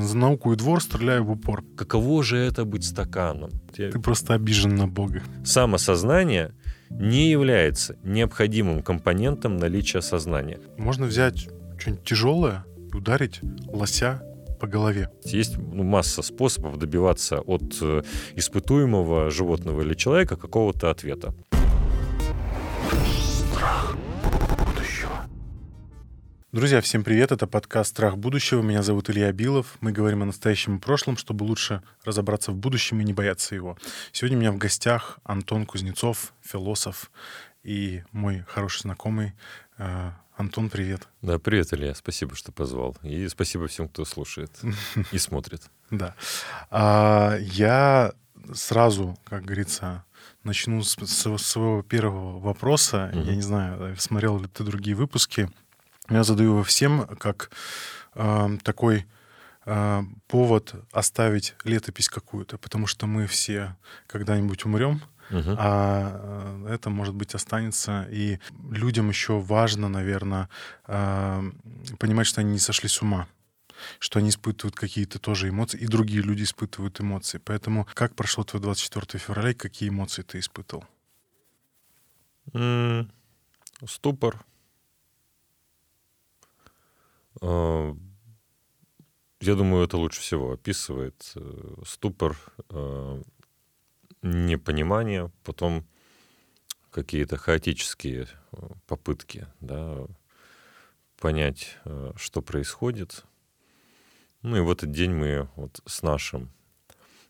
за науку и двор стреляю в упор. Каково же это быть стаканом? Я- Ты просто обижен на Бога. Самосознание не является необходимым компонентом наличия сознания. Можно взять что-нибудь тяжелое и ударить лося по голове. Есть ну, масса способов добиваться от э, испытуемого животного или человека какого-то ответа. Друзья, всем привет. Это подкаст «Страх будущего». Меня зовут Илья Билов. Мы говорим о настоящем и прошлом, чтобы лучше разобраться в будущем и не бояться его. Сегодня у меня в гостях Антон Кузнецов, философ и мой хороший знакомый. Э, Антон, привет. Да, привет, Илья. Спасибо, что позвал. И спасибо всем, кто слушает и смотрит. Да. А, я сразу, как говорится, начну с, своего первого вопроса. Я не знаю, смотрел ли ты другие выпуски. Я задаю его всем как э, такой э, повод оставить летопись какую-то, потому что мы все когда-нибудь умрем, Мгм. а э, это, может быть, останется. И людям еще важно, наверное, понимать, что они не сошли с ума что они испытывают какие-то тоже эмоции, и другие люди испытывают эмоции. Поэтому как прошло твое 24 февраля, и какие эмоции ты испытывал? М, Ступор. Э, Я думаю, это лучше всего описывает э, ступор, э, непонимание, потом какие-то хаотические попытки да, понять, что происходит. Ну и в этот день мы вот с нашим...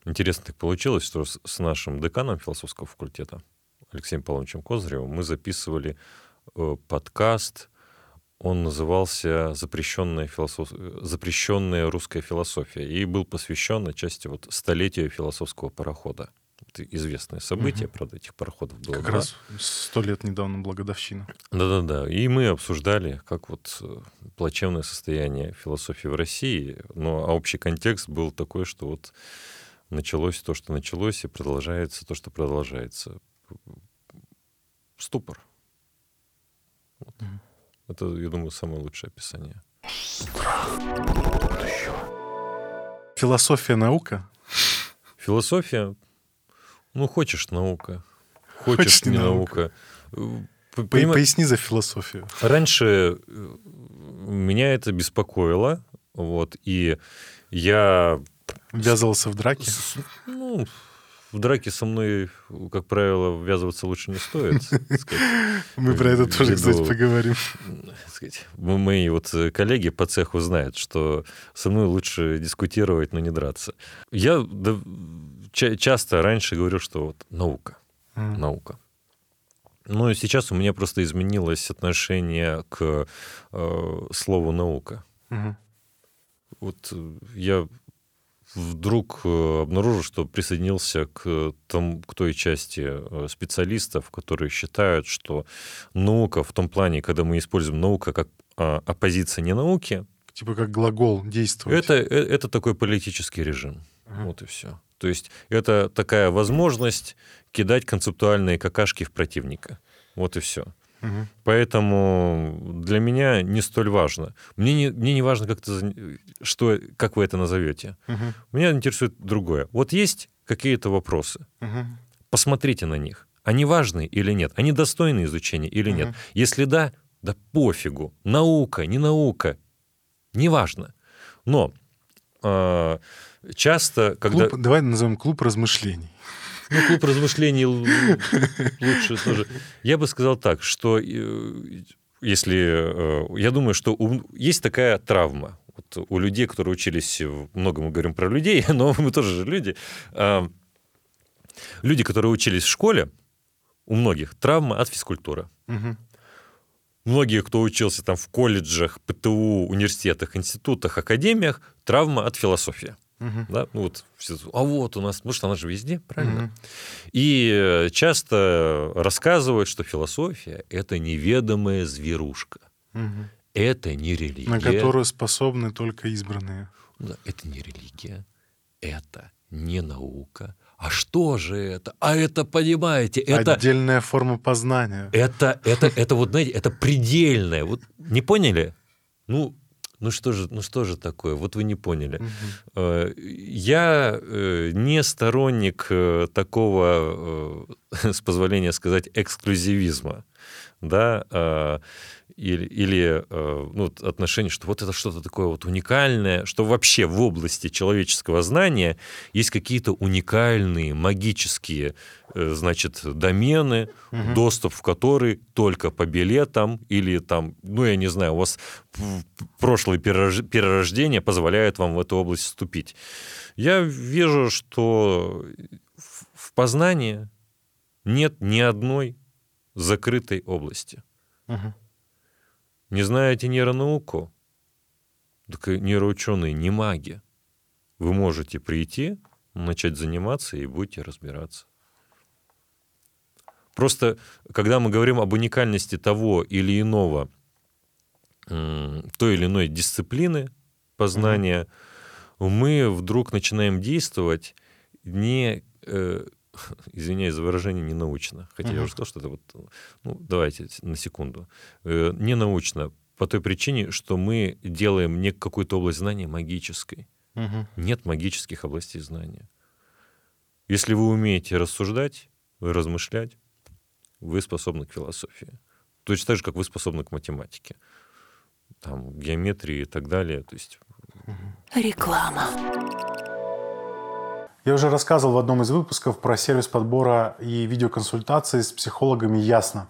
Интересно так получилось, что с нашим деканом философского факультета Алексеем Павловичем Козыревым мы записывали подкаст. Он назывался «Запрещенная, философ... «Запрещенная русская философия» и был посвящен отчасти вот столетию философского парохода. Это известное событие, Мгм. правда, этих пароходов было Как два. раз сто лет недавно благодовщина. Да-да-да. И мы обсуждали, как вот э, плачевное состояние философии в России. Но а общий контекст был такой, что вот началось то, что началось, и продолжается то, что продолжается. Ступор. Вот. Мгм. Это, я думаю, самое лучшее описание. Философия наука? Философия, ну, хочешь наука, хочешь, Хочешь не наука. наука. П- По- понима- Поясни за философию. Раньше э, меня это беспокоило, вот, и я, Ввязывался в драки? ну, в драке со мной, как правило, ввязываться лучше не стоит. Мы про это тоже, кстати, поговорим. Мои вот э, коллеги по цеху знают, что со мной лучше дискутировать, но не драться. Я часто раньше говорил, что вот наука, наука. Но сейчас у меня просто изменилось отношение к э, слову наука. Вот э, я вдруг э, обнаружил, что присоединился к, том, к той части э, специалистов, которые считают, что наука в том плане, когда мы используем наука как а, оппозиция не науке, Типа как глагол действовать. это, э, это такой политический режим. Мгм. Вот и все. То есть это такая возможность кидать концептуальные какашки в противника. Вот и все. Мгм. Поэтому для меня не столь важно. Мне не, мне не важно, как, это, что, как вы это назовете. Мгм. Меня интересует другое. Вот есть какие-то вопросы. Мгм. Посмотрите на них. Они важны или нет? Они достойны изучения или нет? Мгм. Если да, да пофигу. Наука, не наука. Неважно. Но а, часто, когда... Клуб- Давай назовем клуб размышлений. Ну, клуб размышлений лучше тоже. Я бы сказал так, что э, если... э, Я думаю, что у- есть такая травма. Вот у людей, которые учились... в- Много мы говорим про людей, но мы тоже же люди. А, Люди, которые учились в школе, у многих травма от физкультуры. Многие, кто учился там в колледжах, ПТУ, университетах, институтах, академиях, травма от философии. Мгм. Да? Ну вот, все, а вот у нас, потому что она же везде, правильно? Мгм. И э, часто рассказывают, что философия — это неведомая зверушка. Мгм. Это не религия. На которую способны только избранные. Да, Это не религия, это не наука. А что же это? А это, понимаете, это... Отдельная форма познания. Это, это, это вот, знаете, это предельное. Вот не поняли? Ну, ну что же, ну что же такое? Вот вы не поняли. Угу. Я э, не сторонник э, такого, с позволения сказать, эксклюзивизма, да, а, или, или ну, отношение, что вот это что-то такое вот уникальное, что вообще в области человеческого знания есть какие-то уникальные магические Э, значит, домены, угу. доступ в который только по билетам или там, ну, я не знаю, у вас прошлое перерождение позволяет вам в эту область вступить. Я вижу, что в Познании нет ни одной закрытой области. Угу. Не знаете нейронауку? Так нейроученые не маги. Вы можете прийти, начать заниматься и будете разбираться. Просто, когда мы говорим об уникальности того или иного, той или иной дисциплины познания, mm-hmm. мы вдруг начинаем действовать не, э, извиняюсь за выражение, не научно. Хотя mm-hmm. я уже сказал, что это вот, ну, давайте на секунду. Э, не научно по той причине, что мы делаем не какую-то область знания магической. Угу. Нет магических областей знания. Если вы умеете рассуждать, размышлять, вы способны к философии. Точно так же, как вы способны к математике. Там, геометрии и так далее. То есть... Реклама. Я уже рассказывал в одном из выпусков про сервис подбора и видеоконсультации с психологами «Ясно».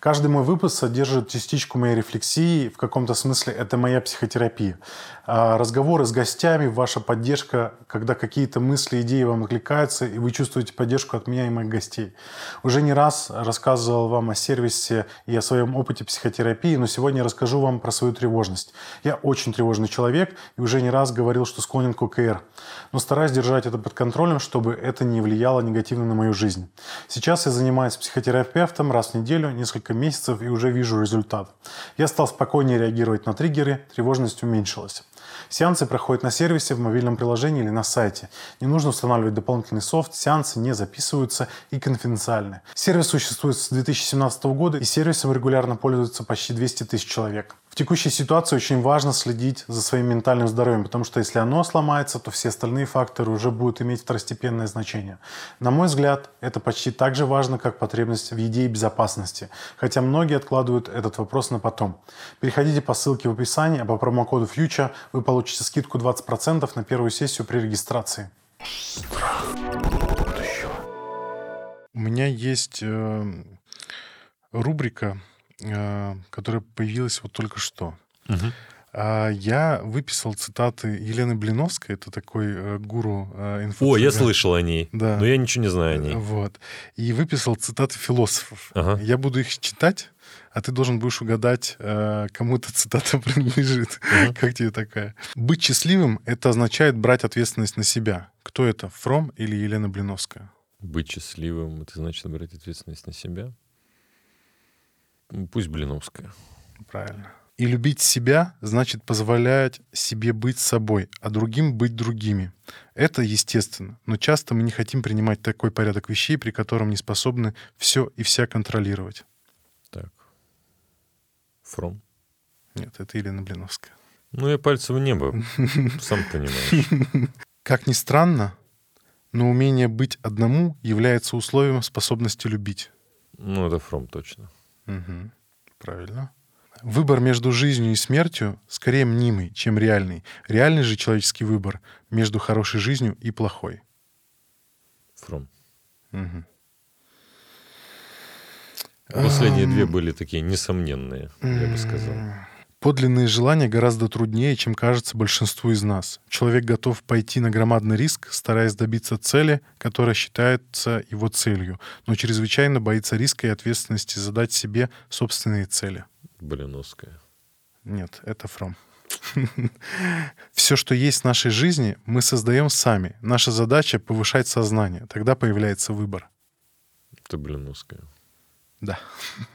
Каждый мой выпуск содержит частичку моей рефлексии, в каком-то смысле это моя психотерапия. А, разговоры с гостями, ваша поддержка, когда какие-то мысли, идеи вам откликаются, и вы чувствуете поддержку от меня и моих гостей. Уже не раз рассказывал вам о сервисе и о своем опыте психотерапии, но сегодня расскажу вам про свою тревожность. Я очень тревожный человек и уже не раз говорил, что склонен к ОКР, но стараюсь держать это под контролем, чтобы это не влияло негативно на мою жизнь. Сейчас я занимаюсь психотерапевтом раз в неделю, несколько месяцев и уже вижу результат. Я стал спокойнее реагировать на триггеры, тревожность уменьшилась. Сеансы проходят на сервисе, в мобильном приложении или на сайте. Не нужно устанавливать дополнительный софт, сеансы не записываются и конфиденциальны. Сервис существует с 2017 года и сервисом регулярно пользуются почти 200 тысяч человек текущей ситуации очень важно следить за своим ментальным здоровьем, потому что если оно сломается, то все остальные факторы уже будут иметь второстепенное значение. На мой взгляд, это почти так же важно, как потребность в еде и безопасности, хотя многие откладывают этот вопрос на потом. Переходите по ссылке в описании, а по промокоду FUTURE вы получите скидку 20% на первую сессию при регистрации. У меня есть э, рубрика которая появилась вот только что. Угу. Я выписал цитаты Елены Блиновской, это такой э, гуру э, О, я слышал о ней, да. но я ничего не знаю о ней. Вот. И выписал цитаты философов. Ага. Я буду их читать, а ты должен будешь угадать, кому эта цитата принадлежит. Угу. Как тебе такая? «Быть счастливым — это означает брать ответственность на себя». Кто это, Фром или Елена Блиновская? Быть счастливым — это значит брать ответственность на себя? Пусть Блиновская. Правильно. И любить себя значит позволять себе быть собой, а другим быть другими. Это естественно, но часто мы не хотим принимать такой порядок вещей, при котором не способны все и вся контролировать. Так. Фром? Нет, это Елена Блиновская. Ну, я пальцем в небо, сам понимаешь. Как ни странно, но умение быть одному является условием способности любить. Ну, это Фром точно. Угу. Правильно. Выбор между жизнью и смертью скорее мнимый, чем реальный. Реальный же человеческий выбор между хорошей жизнью и плохой. Фром. Угу. Последние две были такие несомненные, я бы сказал. Подлинные желания гораздо труднее, чем кажется большинству из нас. Человек готов пойти на громадный риск, стараясь добиться цели, которая считается его целью, но чрезвычайно боится риска и ответственности задать себе собственные цели. Блиновская. Нет, это Фром. Все, что есть в нашей жизни, мы создаем сами. Наша задача — повышать сознание. Тогда появляется выбор. Это Блиновская. Да.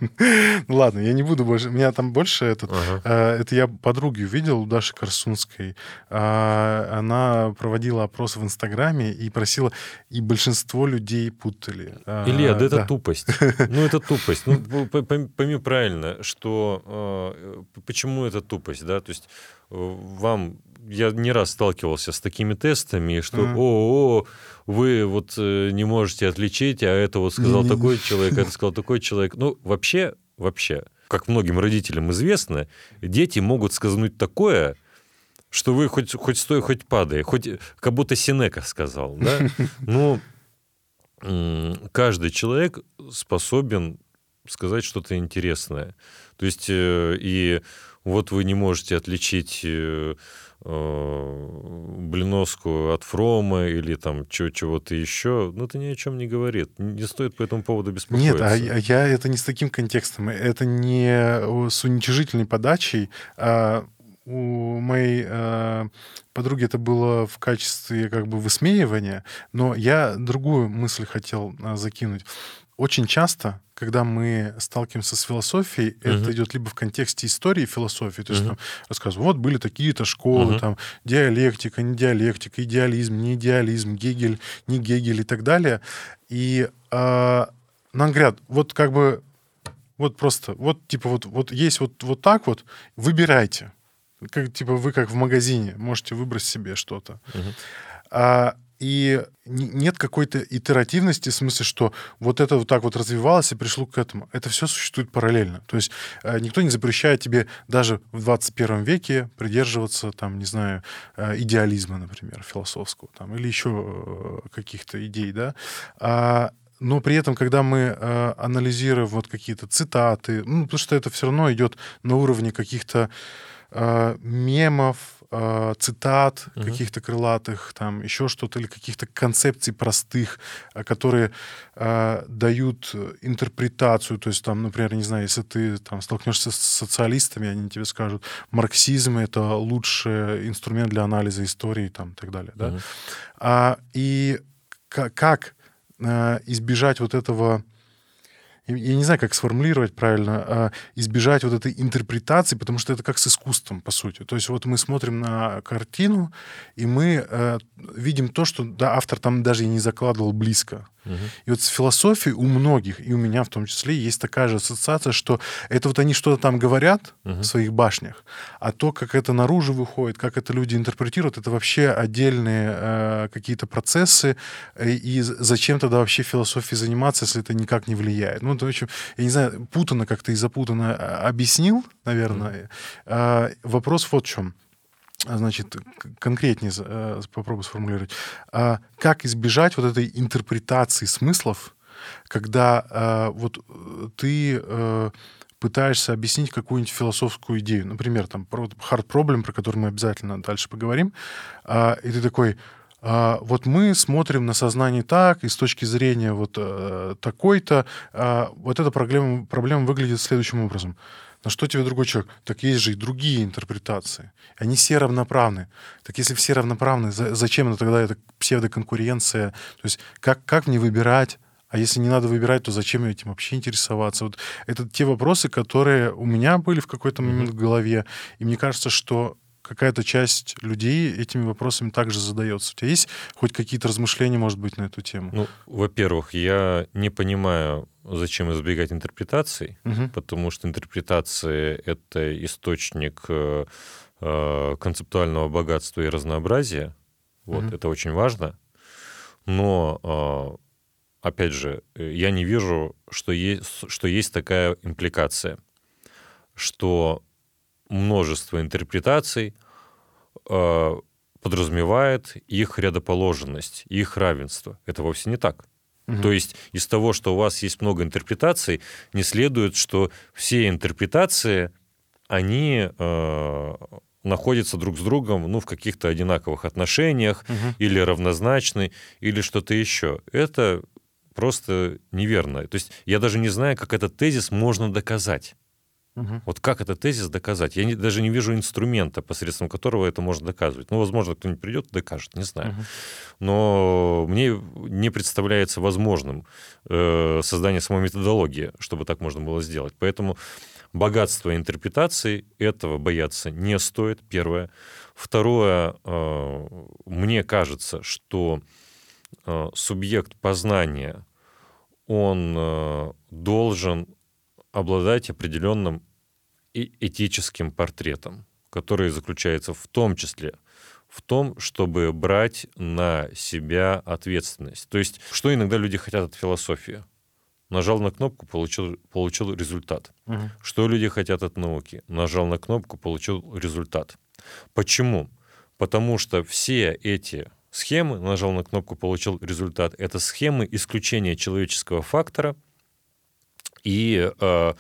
ну ладно, я не буду больше. У меня там больше этот. Ага. Э, это я подруги увидел у Даши Корсунской. Э, она проводила опрос в Инстаграме и просила, и большинство людей путали. Э, Илья, да это да. тупость. Ну это тупость. Ну пойми правильно, что э, почему это тупость, да? То есть вам я не раз сталкивался с такими тестами, что mm. о, о, вы вот э, не можете отличить, а это вот сказал такой человек, это сказал такой человек. Ну, вообще, вообще, как многим родителям известно, дети могут сказать такое, что вы хоть, хоть стой, хоть падай, хоть как будто Синека сказал, да? Ну, каждый человек способен сказать что-то интересное. То есть, э, и вот вы не можете отличить э, э, Блиновскую от Фрома или там чего-то еще, ну, это ни о чем не говорит. Не стоит по этому поводу беспокоиться. Нет, а я это не с таким контекстом. Это не с уничижительной подачей. А у моей э, подруги это было в качестве как бы высмеивания, но я другую мысль хотел э, закинуть очень часто, когда мы сталкиваемся с философией, uh-huh. это идет либо в контексте истории философии, то есть uh-huh. там рассказывают, вот были такие-то школы, uh-huh. там диалектика, не диалектика, идеализм, не идеализм, Гегель, не Гегель и так далее. И э, нам говорят, вот как бы, вот просто, вот типа вот, вот есть вот, вот так вот, выбирайте. Как, типа вы как в магазине можете выбрать себе что-то. Uh-huh. А, и нет какой-то итеративности, в смысле, что вот это вот так вот развивалось и пришло к этому. Это все существует параллельно. То есть э, никто не запрещает тебе даже в 21 веке придерживаться, там, не знаю, э, идеализма, например, философского, там, или еще э, каких-то идей, да. А, но при этом, когда мы э, анализируем вот какие-то цитаты, ну, потому что это все равно идет на уровне каких-то э, мемов, э, цитат угу. каких-то крылатых, там еще что-то, или каких-то концепций простых, э, которые э, дают интерпретацию. То есть, там, например, не знаю, если ты там столкнешься с социалистами, они тебе скажут, марксизм — это лучший инструмент для анализа истории там, и так далее. Да? Угу. А, и как э, избежать вот этого я не знаю, как сформулировать правильно, а, избежать вот этой интерпретации, потому что это как с искусством, по сути. То есть вот мы смотрим на картину, и мы э, видим то, что да, автор там даже и не закладывал близко. Угу. И вот с философией у многих, и у меня в том числе, есть такая же ассоциация, что это вот они что-то там говорят угу. в своих башнях, а то, как это наружу выходит, как это люди интерпретируют, это вообще отдельные э, какие-то процессы, э, и зачем тогда вообще философией заниматься, если это никак не влияет? Ну, то, в общем, я не знаю, путано как-то и запутанно а, объяснил, наверное. Угу. Э, вопрос вот в чем значит, конкретнее э, попробую сформулировать. А как избежать вот этой интерпретации смыслов, когда э, вот э, ты пытаешься объяснить какую-нибудь философскую идею, например, там, про hard problem, про который мы обязательно дальше поговорим, а, и ты такой, а, вот мы смотрим на сознание так, и с точки зрения вот такой-то, а, вот эта проблема, проблема выглядит следующим образом. На что тебе другой человек? Так есть же и другие интерпретации. Они все равноправны. Так если все равноправны, зачем это тогда эта псевдоконкуренция? То есть как, как мне выбирать? А если не надо выбирать, то зачем этим вообще интересоваться? Вот это те вопросы, которые у меня были в какой-то момент mm-hmm. в голове. И мне кажется, что какая-то часть людей этими вопросами также задается. У тебя есть хоть какие-то размышления, может быть, на эту тему? Ну, во-первых, я не понимаю, зачем избегать интерпретаций, угу. потому что интерпретации — это источник э, э, концептуального богатства и разнообразия. Вот, угу. это очень важно. Но, э, опять же, я не вижу, что есть, что есть такая импликация, что множество интерпретаций э, подразумевает их рядоположенность, их равенство. Это вовсе не так. Угу. То есть из того, что у вас есть много интерпретаций, не следует, что все интерпретации, они э, находятся друг с другом ну, в каких-то одинаковых отношениях угу. или равнозначны, или что-то еще. Это просто неверно. То есть я даже не знаю, как этот тезис можно доказать. Угу. Вот как этот тезис доказать? Я не, даже не вижу инструмента, посредством которого это можно доказывать. Ну, возможно, кто-нибудь придет и докажет, не знаю. Угу. Но мне не представляется возможным э, создание самой методологии, чтобы так можно было сделать. Поэтому богатство интерпретаций этого бояться не стоит, первое. Второе, э, мне кажется, что э, субъект познания, он э, должен обладать определенным и этическим портретом. который заключается в том числе в том, чтобы брать на себя ответственность. То есть, что иногда люди хотят от философии? Нажал на кнопку, получил, получил результат. Мгм. Что люди хотят от науки? Нажал на кнопку, получил результат. Почему? Потому что все эти схемы, нажал на кнопку, получил результат, это схемы исключения человеческого фактора и э,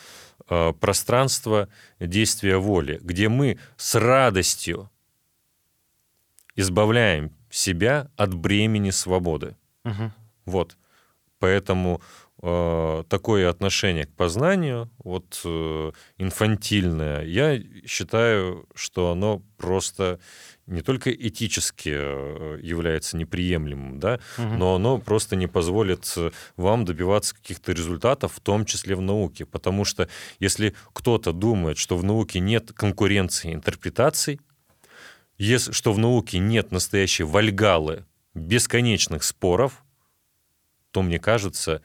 э, пространства действия воли, где мы с радостью избавляем себя от бремени свободы. Мгм. Вот. Поэтому э, такое отношение к познанию, вот э, инфантильное, я считаю, что оно просто не только этически э, является неприемлемым, да, Мгм. но оно просто не позволит вам добиваться каких-то результатов, в том числе в науке. Потому что если кто-то думает, что в науке нет конкуренции интерпретаций, если, что в науке нет настоящей вальгалы бесконечных споров, то, мне кажется,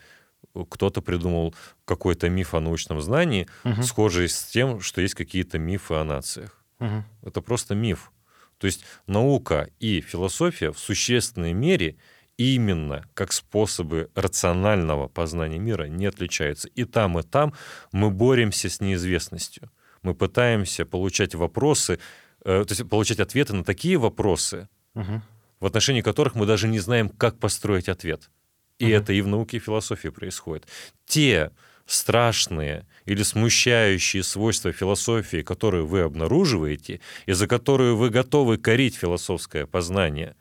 кто-то придумал какой-то миф о научном знании, Мгм. схожий с тем, что есть какие-то мифы о нациях. Мгм. Это просто миф. То есть наука и философия в существенной мере именно как способы рационального познания мира не отличаются. И там, и там мы боремся с неизвестностью. Мы пытаемся получать вопросы, э, то есть получать ответы на такие вопросы, Мгм. в отношении которых мы даже не знаем, как построить ответ. И Мгм. это и в науке, и в философии происходит. Те страшные или смущающие свойства философии, которые вы обнаруживаете, и за которые вы готовы корить философское познание,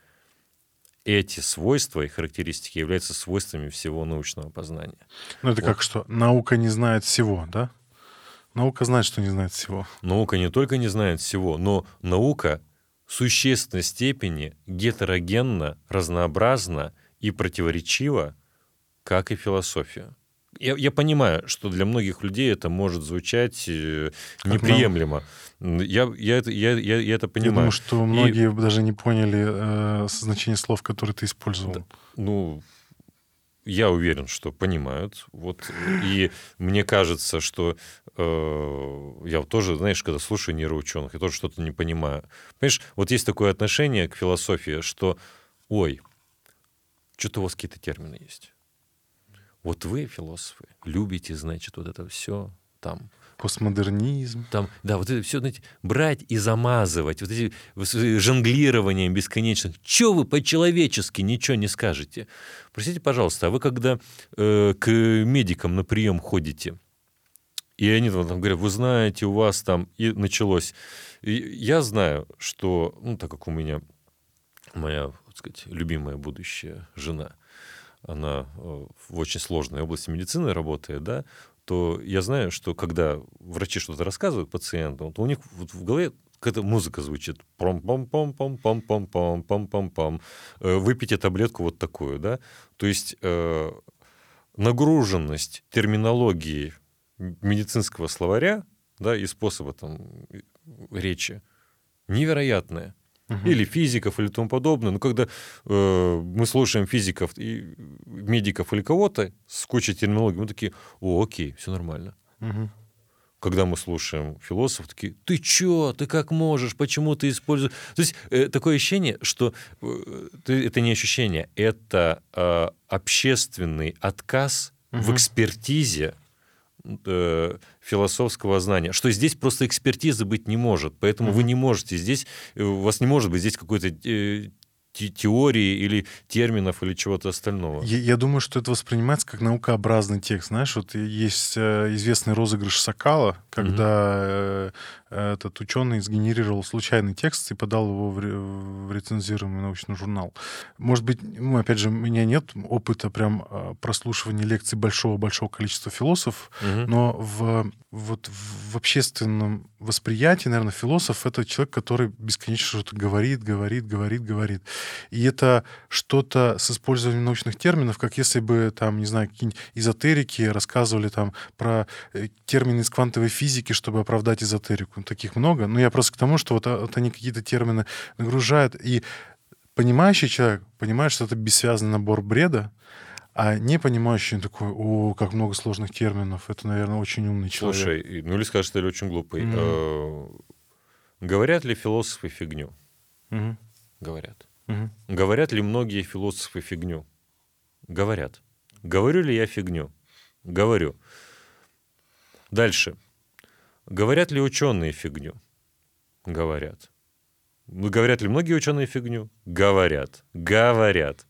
эти свойства и характеристики являются свойствами всего научного познания. Ну, это Вот. как что? Наука не знает всего, да? Наука знает, что не знает всего. Наука не только не знает всего, но наука в существенной степени гетерогенна, разнообразна и противоречива, как и философия. Я, я понимаю, что для многих людей это может звучать э, неприемлемо. Я, я, это, я, я, я это Я понимаю. думаю, что многие даже не поняли э, значение слов, которые ты использовал. Да. Ну, я уверен, что понимают. Вот. И мне кажется, что э, я тоже, знаешь, когда слушаю нейроученых, я тоже что-то не понимаю. Понимаешь, вот есть такое отношение к философии, что, ой, что-то у вас какие-то термины есть. Вот вы, философы, любите, значит, вот это все там, Постмодернизм. там, да, вот это все, знаете, брать и замазывать, вот эти жонглированием бесконечных. Че вы по-человечески ничего не скажете? Простите, пожалуйста, а вы когда э, к медикам на прием ходите, и они там, там говорят, вы знаете, у вас там и началось. И я знаю, что, ну, так как у меня моя, так сказать, любимая будущая жена, она э, в очень сложной области медицины работает, да, то я знаю, что когда врачи что-то рассказывают пациентам, то у них вот в голове какая-то музыка звучит. пом пом пом пом пом пом пом пом пом пом Выпейте таблетку вот такую, да. То есть э, нагруженность терминологии медицинского словаря, да, и способа там речи невероятная Мгм. или физиков, или тому подобное. Но когда э, мы слушаем физиков и медиков или кого-то с кучей терминологии, мы такие, о, окей, все нормально. Мгм. Когда мы слушаем философов, такие, ты чё, ты как можешь, почему ты используешь... То есть э, такое ощущение, что э, это не ощущение, это э, общественный отказ в Мгм. экспертизе э, философского знания, что здесь просто экспертизы быть не может, поэтому вы Мгм. не можете здесь, э, у вас не может быть здесь какой-то э, те- теории или терминов или чего-то остального. Я, я думаю, что это воспринимается как наукообразный текст. Знаешь, вот есть известный розыгрыш Сокала, когда э, этот ученый сгенерировал случайный текст и подал его в, ре- в рецензируемый научный журнал. Может быть, ну, опять же, у меня нет опыта прям э, прослушивания лекций большого-большого количества философов, Мгм. но в, вот в общественном восприятии, наверное, философ — это человек, который бесконечно что-то говорит, говорит, говорит, говорит. И это что-то с использованием научных терминов, как если бы, там, не знаю, какие-нибудь эзотерики рассказывали там про э, термины из квантовой физики, чтобы оправдать эзотерику. Таких много. Но я просто к тому, что вот, а, вот они какие-то термины нагружают. И понимающий человек понимает, что это бессвязный набор бреда, а не понимающий он такой, о, как много сложных терминов. Это, наверное, очень умный человек. Слушай, ну или скажешь, что я очень глупый. Мгм. Э, Говорят ли философы фигню? Мгм. Говорят. Мгм. Говорят ли многие философы фигню? Говорят. Говорю ли я фигню? Говорю. Дальше. Говорят ли ученые фигню? Говорят. Говорят ли многие ученые фигню? Говорят. Говорят.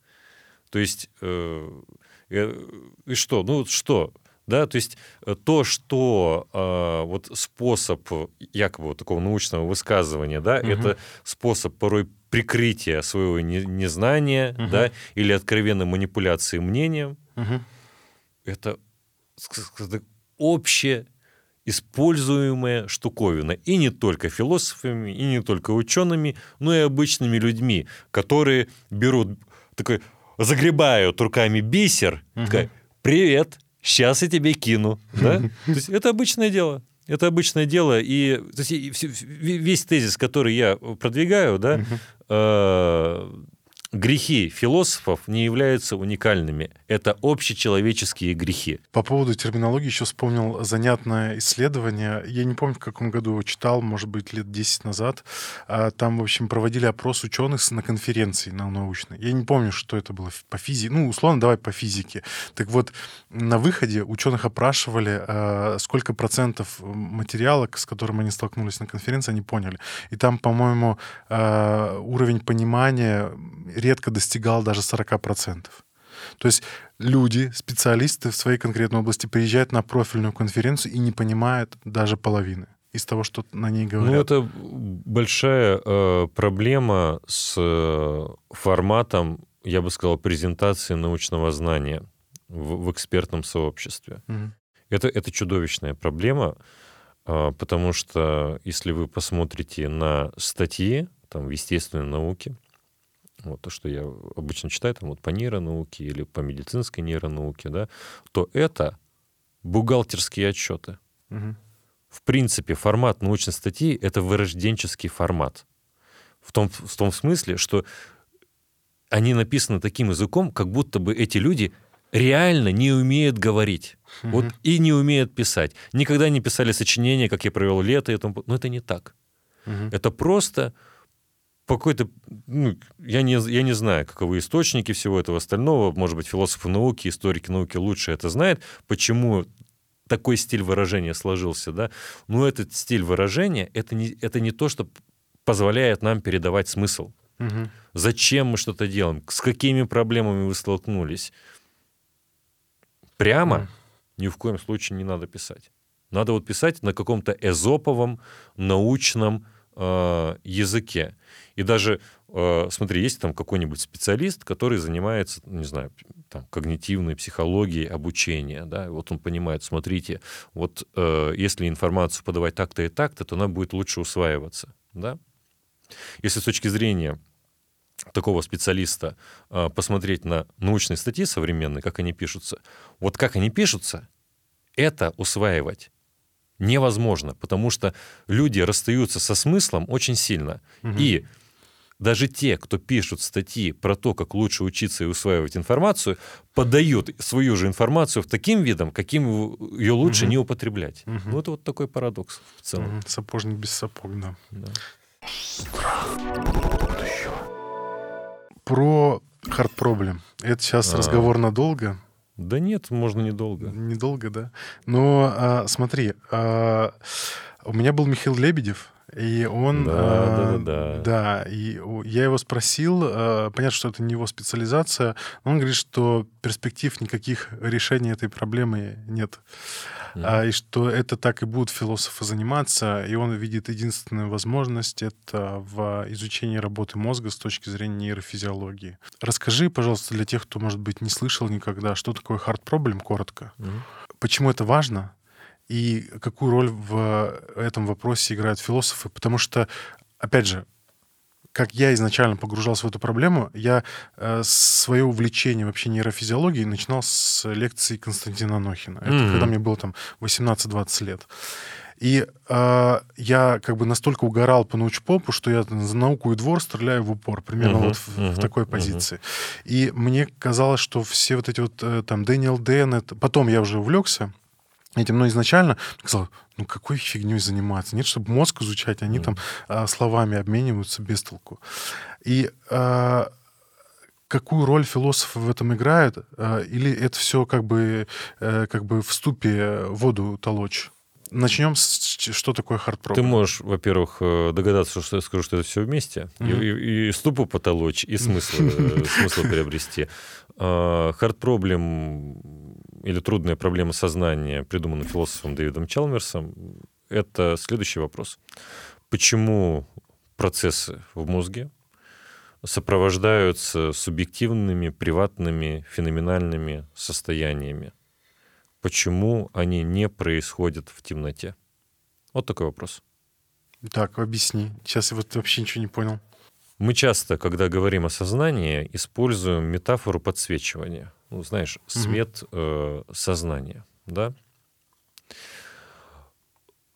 То есть, э, э, и что? Ну, что? Да, то есть э, то, что э, вот способ якобы вот такого научного высказывания, да, Мгм. это способ порой прикрытия своего не- незнания, Мгм. да, или откровенной манипуляции мнением, Мгм. это ск- ск- обще используемая штуковина. И не только философами, и не только учеными, но и обычными людьми, которые берут, такой, загребают руками бисер, Мгм. такая, привет, сейчас я тебе кину. Да? То есть это обычное дело. Это обычное дело. И то есть, весь тезис, который я продвигаю, да, Мгм. э, грехи философов не являются уникальными. Это общечеловеческие грехи. По поводу терминологии еще вспомнил занятное исследование. Я не помню, в каком году его читал, может быть, лет 10 назад. А, Там, в общем, проводили опрос ученых на конференции на научной. Я не помню, что это было по физике. Ну, условно, давай по физике. Так вот, на выходе ученых опрашивали, а, сколько процентов материала, с которым они столкнулись на конференции, они поняли. И там, по-моему, а, уровень понимания редко достигал даже 40%. То есть люди, специалисты в своей конкретной области приезжают на профильную конференцию и не понимают даже половины из того, что на ней говорят. Ну, это большая э, проблема с э, форматом, я бы сказал, презентации научного знания в, в экспертном сообществе. Мгм. Это, это чудовищная проблема, а, потому что если вы посмотрите на статьи там, в естественной науке, вот то, что я обычно читаю там, вот по нейронауке или по медицинской нейронауке, да, то это бухгалтерские отчеты. Мгм. В принципе, формат научной статьи — это вырожденческий формат. В том, в том смысле, что они написаны таким языком, как будто бы эти люди реально не умеют говорить. Вот Мгм. и не умеют писать. Никогда не писали сочинения, как я провел лето и тому. Но это не так. Мгм. Это просто по какой-то... Ну, я, не, я не знаю, каковы источники всего этого остального. Может быть, философы науки, историки науки лучше это знают, почему такой стиль выражения сложился. Да? Но этот стиль выражения это не, это не то, что позволяет нам передавать смысл. Мгм. Зачем мы что-то делаем? С какими проблемами вы столкнулись? Прямо Мгм. ни в коем случае не надо писать. Надо вот писать на каком-то эзоповом научном э, языке. И даже, э, смотри, есть там какой-нибудь специалист, который занимается, не знаю, там, когнитивной психологией обучения, да, вот он понимает, смотрите, вот э, если информацию подавать так-то и так-то, то она будет лучше усваиваться, да. Если с точки зрения такого специалиста э, посмотреть на научные статьи современные, как они пишутся, вот как они пишутся, это усваивать невозможно, потому что люди расстаются со смыслом очень сильно. Мгм. И даже те, кто пишут статьи про то, как лучше учиться и усваивать информацию, подают свою же информацию в таким видом, каким ее лучше Мгм. не употреблять. Мгм. Ну, это вот такой парадокс в целом. Мгм. Сапожник без сапог, да. да. Про hard problem. Это сейчас А. разговор надолго. Да нет, можно недолго. Недолго, да. Но а, смотри, а, у меня был Михаил Лебедев, и он... Да, а, да-да-да. Да, и у- я его спросил, а, понятно, что это не его специализация, но он говорит, что перспектив никаких решений этой проблемы нет. А, и что это так и будут философы заниматься, и он видит единственную возможность это в изучении работы мозга с точки зрения нейрофизиологии. Расскажи, пожалуйста, для тех, кто, может быть, не слышал никогда, что такое hard problem, коротко. Мгм. Почему это важно? И какую роль в этом вопросе играют философы? Потому что, опять же, как я изначально погружался в эту проблему, я э, свое увлечение вообще нейрофизиологией начинал с лекции Константина Анохина. Это Мгм. когда мне было там 18-20 лет. И э, я как бы настолько угорал по научпопу, что я за науку и двор стреляю в упор, примерно Мгм, вот в, в мгм, такой позиции. И мне казалось, что все вот эти вот э, там Дэниел Дэн, это... потом я уже увлекся, этим, но изначально сказал, ну какой фигней заниматься? Нет, чтобы мозг изучать, они mm. там а, словами обмениваются без толку. И а, какую роль философы в этом играют? А, или это все как бы, а, как бы в ступе воду толочь? Начнем с что такое хардпроблем. Ты можешь, во-первых, э, догадаться, что я скажу, что это все вместе, mm-hmm. и, и, и ступу потолочь, и смысл, э, смысл приобрести. Хардпроблем или трудная проблема сознания, придуманная философом Дэвидом Чалмерсом, это следующий вопрос. Почему процессы в мозге сопровождаются субъективными, приватными, феноменальными состояниями? Почему они не происходят в темноте? Вот такой вопрос. Так, объясни. Сейчас я вот вообще ничего не понял. Мы часто, когда говорим о сознании, используем метафору подсвечивания. Ну, знаешь, свет э, сознания, да?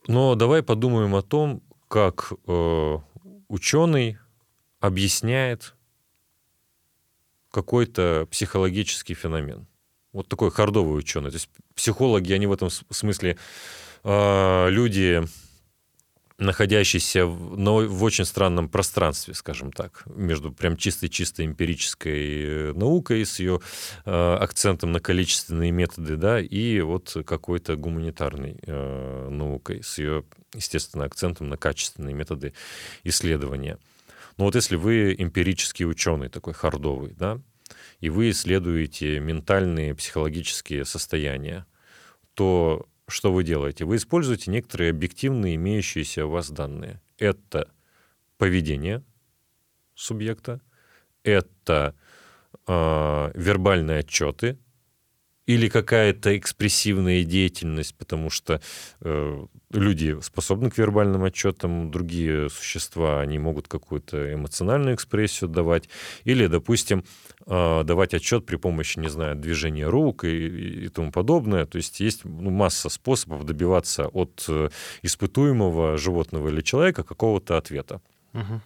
Но давай подумаем о том, как э, ученый объясняет какой-то психологический феномен. Вот такой хардовый ученый. То есть психологи, они в этом смысле э, люди находящийся в, но в очень странном пространстве, скажем так, между прям чистой-чистой эмпирической э, наукой с ее э, акцентом на количественные методы, да, и вот какой-то гуманитарной э, наукой с ее, естественно, акцентом на качественные методы исследования. Но вот если вы эмпирический ученый, такой хардовый, да, и вы исследуете ментальные, психологические состояния, то что вы делаете? Вы используете некоторые объективные имеющиеся у вас данные. Это поведение субъекта, это э, вербальные отчеты или какая-то экспрессивная деятельность, потому что э, люди способны к вербальным отчетам, другие существа, они могут какую-то эмоциональную экспрессию давать, или, допустим, э, давать отчет при помощи, не знаю, движения рук и, и тому подобное. То есть есть ну, масса способов добиваться от э, испытуемого животного или человека какого-то ответа. Угу.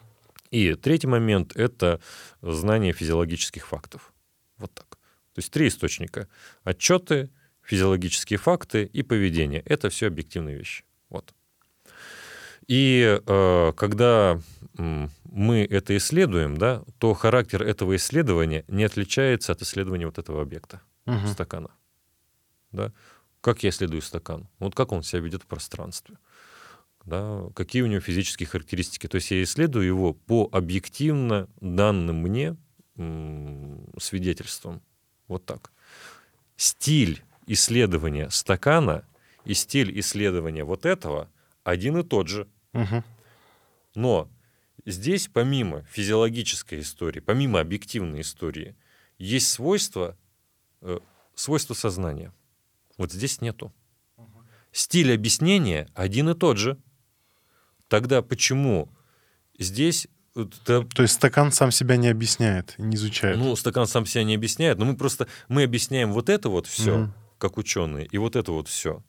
И третий момент — это знание физиологических фактов. Вот так. То есть три источника. Отчеты, физиологические факты и поведение. Это все объективные вещи. Вот. И э, когда мы это исследуем, да, то характер этого исследования не отличается от исследования вот этого объекта, угу. стакана. Да? Как я исследую стакан? Вот как он себя ведет в пространстве? Да? Какие у него физические характеристики? То есть я исследую его по объективно данным мне свидетельствам. Вот так. Стиль исследования стакана и стиль исследования вот этого один и тот же. Угу. Но здесь помимо физиологической истории, помимо объективной истории, есть свойства, э, свойства сознания. Вот здесь нету. Стиль объяснения один и тот же. Тогда почему здесь это... То есть стакан сам себя не объясняет, не изучает. Ну, стакан сам себя не объясняет, но мы просто мы объясняем вот это вот все, угу. как ученые, и вот это вот все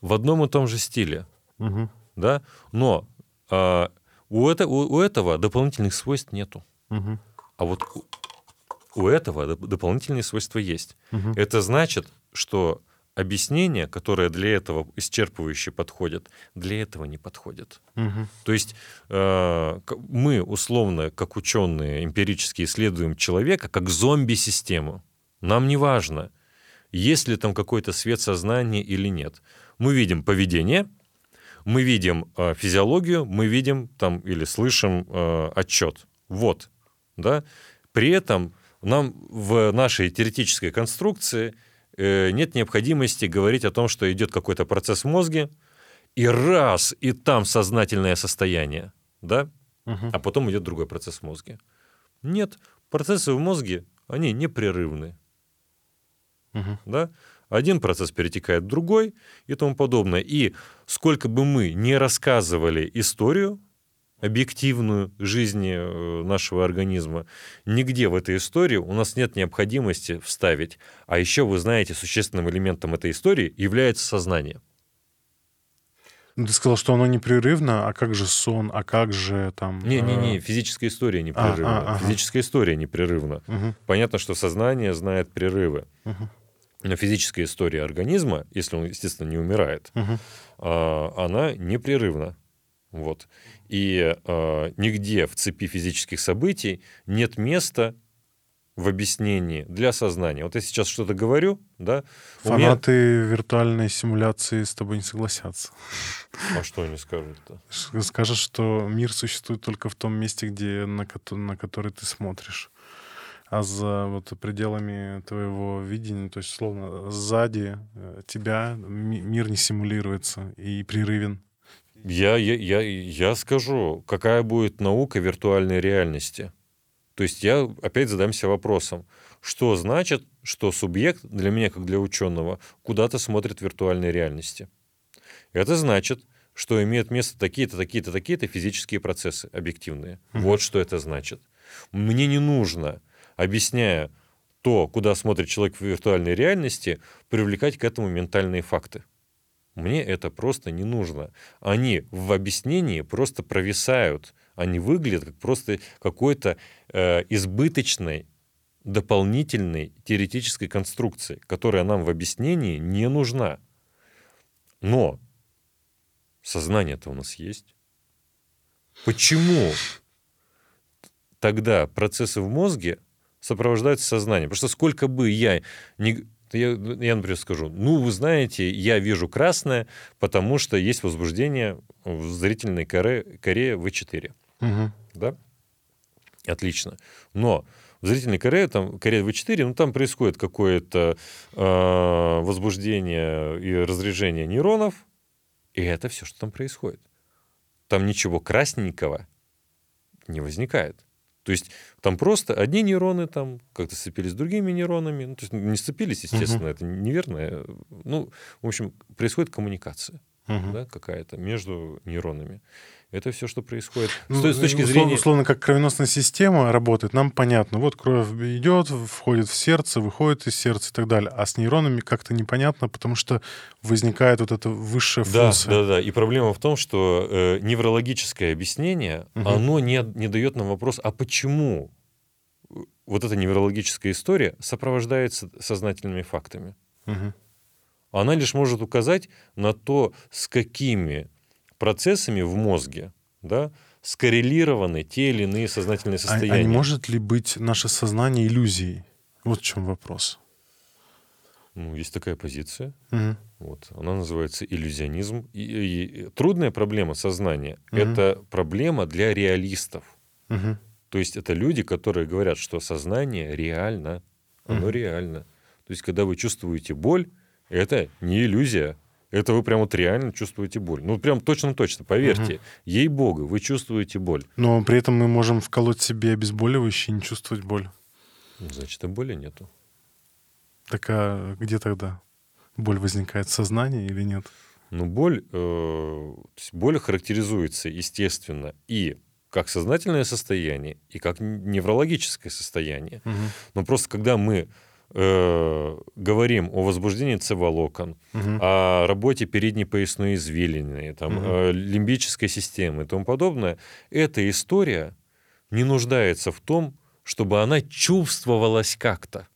в одном и том же стиле, угу. да. Но а, у, это, у, у этого дополнительных свойств нету, угу. а вот у, у этого дополнительные свойства есть. Угу. Это значит, что объяснения, которые для этого исчерпывающе подходят, для этого не подходят. Угу. То есть э, мы условно, как ученые, эмпирически исследуем человека как зомби-систему. Нам не важно, есть ли там какой-то свет сознания или нет. Мы видим поведение, мы видим э, физиологию, мы видим там или слышим э, отчет. Вот, да. При этом нам в нашей теоретической конструкции – Э, нет необходимости говорить о том, что идет какой-то процесс в мозге, и раз, и там сознательное состояние, да, угу. а потом идет другой процесс в мозге. Нет, процессы в мозге, они непрерывны. Угу. Да? Один процесс перетекает в другой и тому подобное. И сколько бы мы не рассказывали историю, объективную жизни э, нашего организма. Нигде в этой истории у нас нет необходимости вставить. А еще, вы знаете, существенным элементом этой истории является сознание. Ну, ты сказал, что оно непрерывно, а как же сон, а как же там... Не-не-не, э, физическая история непрерывна. А, а, ага. Физическая история непрерывна. Угу. Понятно, что сознание знает прерывы. Угу. Но физическая история организма, если он, естественно, не умирает, а, она непрерывна. Вот. И а, нигде в цепи физических событий нет места в объяснении для сознания. Вот я сейчас что-то говорю, да, у меня- Фанаты виртуальной симуляции с тобой не согласятся. А что они скажут-то? Скажут, что мир существует только в том месте, где, на, кото- на который ты смотришь. А за вот пределами твоего видения, то есть, словно сзади э, тебя ми- мир не симулируется и прерывен. Я, я, я, я скажу, какая будет наука виртуальной реальности. То есть я опять задамся вопросом, что значит, что субъект для меня, как для ученого, куда-то смотрит в виртуальной реальности. Это значит, что имеют место такие-то, такие-то, такие-то физические процессы объективные. Мгм. Вот что это значит. Мне не нужно, объясняя то, куда смотрит человек в виртуальной реальности, привлекать к этому ментальные факты. Мне это просто не нужно. Они в объяснении просто провисают. Они выглядят как просто какой-то э, избыточной, дополнительной теоретической конструкции, которая нам в объяснении не нужна. Но сознание-то у нас есть. Почему тогда процессы в мозге сопровождаются сознанием? Потому что сколько бы я не... Я, я, например, скажу, ну, вы знаете, я вижу красное, потому что есть возбуждение в зрительной коре, коре В4. Мгм. Да? Отлично. Но в зрительной коре, там, коре В4, ну, там происходит какое-то э, возбуждение и разряжение нейронов, и это все, что там происходит. Там ничего красненького не возникает. То есть там просто одни нейроны там как-то сцепились с другими нейронами. Ну, то есть не сцепились, естественно, это неверно. Ну, в общем, происходит коммуникация Мгм. да, какая-то между нейронами. Это все, что происходит. Ну, с, с точки условно, зрения... условно, как кровеносная система работает, нам понятно. Вот кровь идет, входит в сердце, выходит из сердца и так далее. А с нейронами как-то непонятно, потому что возникает вот эта высшая Да, функция. да, да. И проблема в том, что э, неврологическое объяснение, Мгм. оно не, не дает нам вопрос, а почему вот эта неврологическая история сопровождается сознательными фактами? Мгм. Она лишь может указать на то, с какими процессами в мозге да, скоррелированы те или иные сознательные А, состояния. а не может ли быть наше сознание иллюзией? Вот в чем вопрос. Ну, есть такая позиция. Мгм. Вот. Она называется иллюзионизм. И, и- и трудная проблема сознания Мгм. это проблема для реалистов. Мгм. То есть это люди, которые говорят, что сознание реально, оно Мгм. реально. То есть когда вы чувствуете боль, это не иллюзия. Это вы прям вот реально чувствуете боль. Ну, прям точно-точно, поверьте. Ей-богу, вы чувствуете боль. Но при этом мы можем вколоть себе обезболивающее и не чувствовать боль. Ну, Значит, и боли нету. Так а где тогда боль возникает в сознании или нет? Но боль, э, боль характеризуется, естественно, и как сознательное состояние, и как неврологическое состояние. Мгм. Но просто когда мы э, говорим о возбуждении цеволокон, Мгм. о работе передней поясной извилины, там, Мгм. э, лимбической системы и тому подобное, эта история не нуждается в том, чтобы она чувствовалась как-то.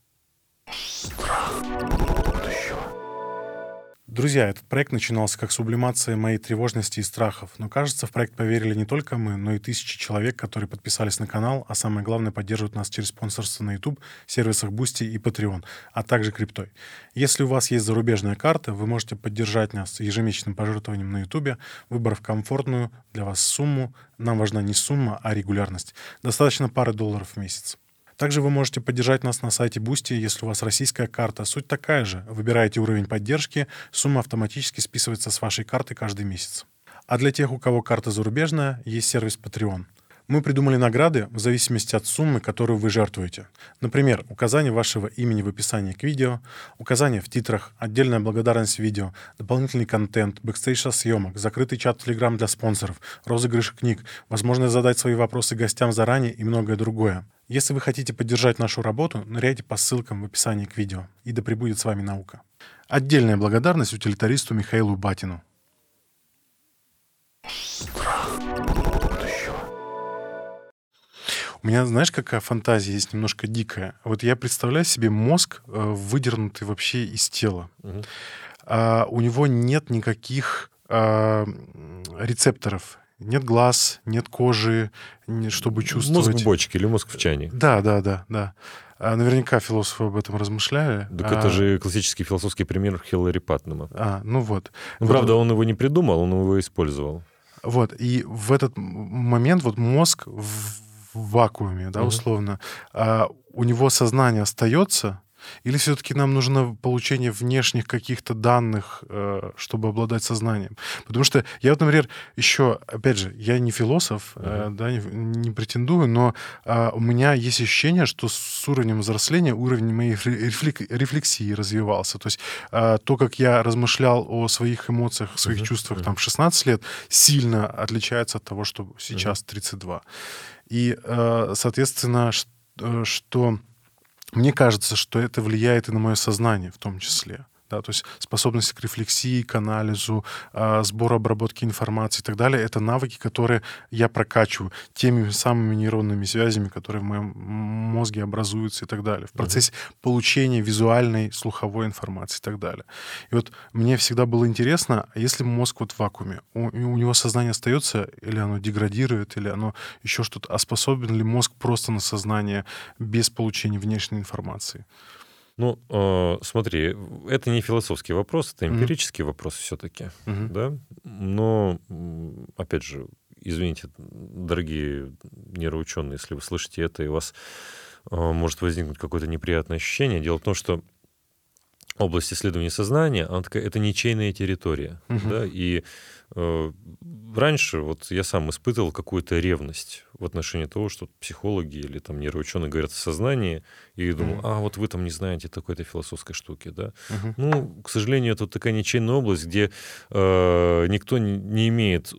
Друзья, этот проект начинался как сублимация моей тревожности и страхов, но кажется, в проект поверили не только мы, но и тысячи человек, которые подписались на канал, а самое главное, поддерживают нас через спонсорство на YouTube, сервисах Boosty и Patreon, а также криптой. Если у вас есть зарубежная карта, вы можете поддержать нас ежемесячным пожертвованием на YouTube, выбрав комфортную для вас сумму. Нам важна не сумма, а регулярность. Достаточно пары долларов в месяц. Также вы можете поддержать нас на сайте Boosty, если у вас российская карта. Суть такая же. Выбираете уровень поддержки, сумма автоматически списывается с вашей карты каждый месяц. А для тех, у кого карта зарубежная, есть сервис Patreon. Мы придумали награды в зависимости от суммы, которую вы жертвуете. Например, указание вашего имени в описании к видео, указание в титрах, отдельная благодарность видео, дополнительный контент, бэкстейдж съемок, закрытый чат в Telegram для спонсоров, розыгрыш книг, возможность задать свои вопросы гостям заранее и многое другое. Если вы хотите поддержать нашу работу, ныряйте по ссылкам в описании к видео. И да пребудет с вами наука. Отдельная благодарность утилитаристу Михаилу Батину. У меня, знаешь, какая фантазия есть немножко дикая? Вот я представляю себе мозг, э, выдернутый вообще из тела. Угу. А, у него нет никаких а, рецепторов, нет глаз, нет кожи, чтобы чувствовать. Мозг в бочке или мозг в чане. Да, да, да, да. А наверняка философы об этом размышляли. Так а... это же классический философский пример Хиллари Патнема. А, ну вот. Ну, правда, он его не придумал, он его использовал. Вот, и в этот момент вот мозг в вакууме, да, условно, а, у него сознание остается, или все-таки нам нужно получение внешних каких-то данных, э, чтобы обладать сознанием? Потому что я вот, например, еще, опять же, я не философ, uh-huh. да, не, не претендую, но а, у меня есть ощущение, что с уровнем взросления уровень моей рефлексии развивался. То есть а, то, как я размышлял о своих эмоциях, своих uh-huh. чувствах uh-huh. там в 16 лет, сильно отличается от того, что сейчас uh-huh. 32. И, э, соответственно, что мне кажется, что это влияет и на мое сознание в том числе да, то есть способность к рефлексии, к анализу, э, сбору, обработки информации и так далее, это навыки, которые я прокачиваю теми самыми нейронными связями, которые в моем мозге образуются и так далее, в процессе uh-huh. получения визуальной, слуховой информации и так далее. И вот мне всегда было интересно, а если мозг вот в вакууме, у, у него сознание остается, или оно деградирует, или оно еще что-то, а способен ли мозг просто на сознание без получения внешней информации? Ну, э, смотри, это не философский вопрос, это эмпирический mm-hmm. вопрос все-таки, mm-hmm. да. Но, опять же, извините, дорогие нейроученые, если вы слышите это, и у вас э, может возникнуть какое-то неприятное ощущение. Дело в том, что область исследования сознания, она такая, это ничейная территория, uh-huh. да, и раньше вот я сам испытывал какую-то ревность в отношении того, что психологи или там нейроученые говорят о сознании, и uh-huh. а вот вы там не знаете такой-то философской штуки, да. Uh-huh. Ну, к сожалению, это такая ничейная область, где э, никто не, имеет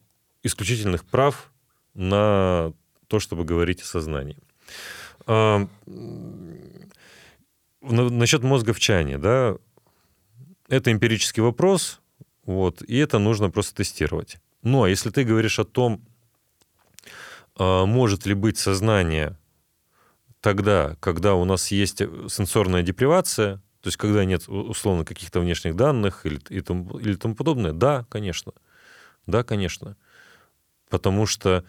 исключительных прав на то, чтобы говорить о сознании. Э, насчет мозга в чане, да, это эмпирический вопрос, вот, и это нужно просто тестировать. Ну, а если ты говоришь о том, а, может ли быть сознание тогда, когда у нас есть сенсорная депривация, то есть когда нет условно каких-то внешних данных или, и тому, или тому подобное, да, конечно. Да, конечно. Потому что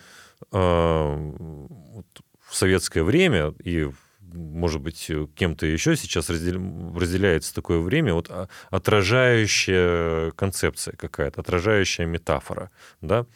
э, в советское время и может быть, э, кем-то еще сейчас разделяется такое время, вот а, отражающая концепция какая-то, отражающая метафора, да,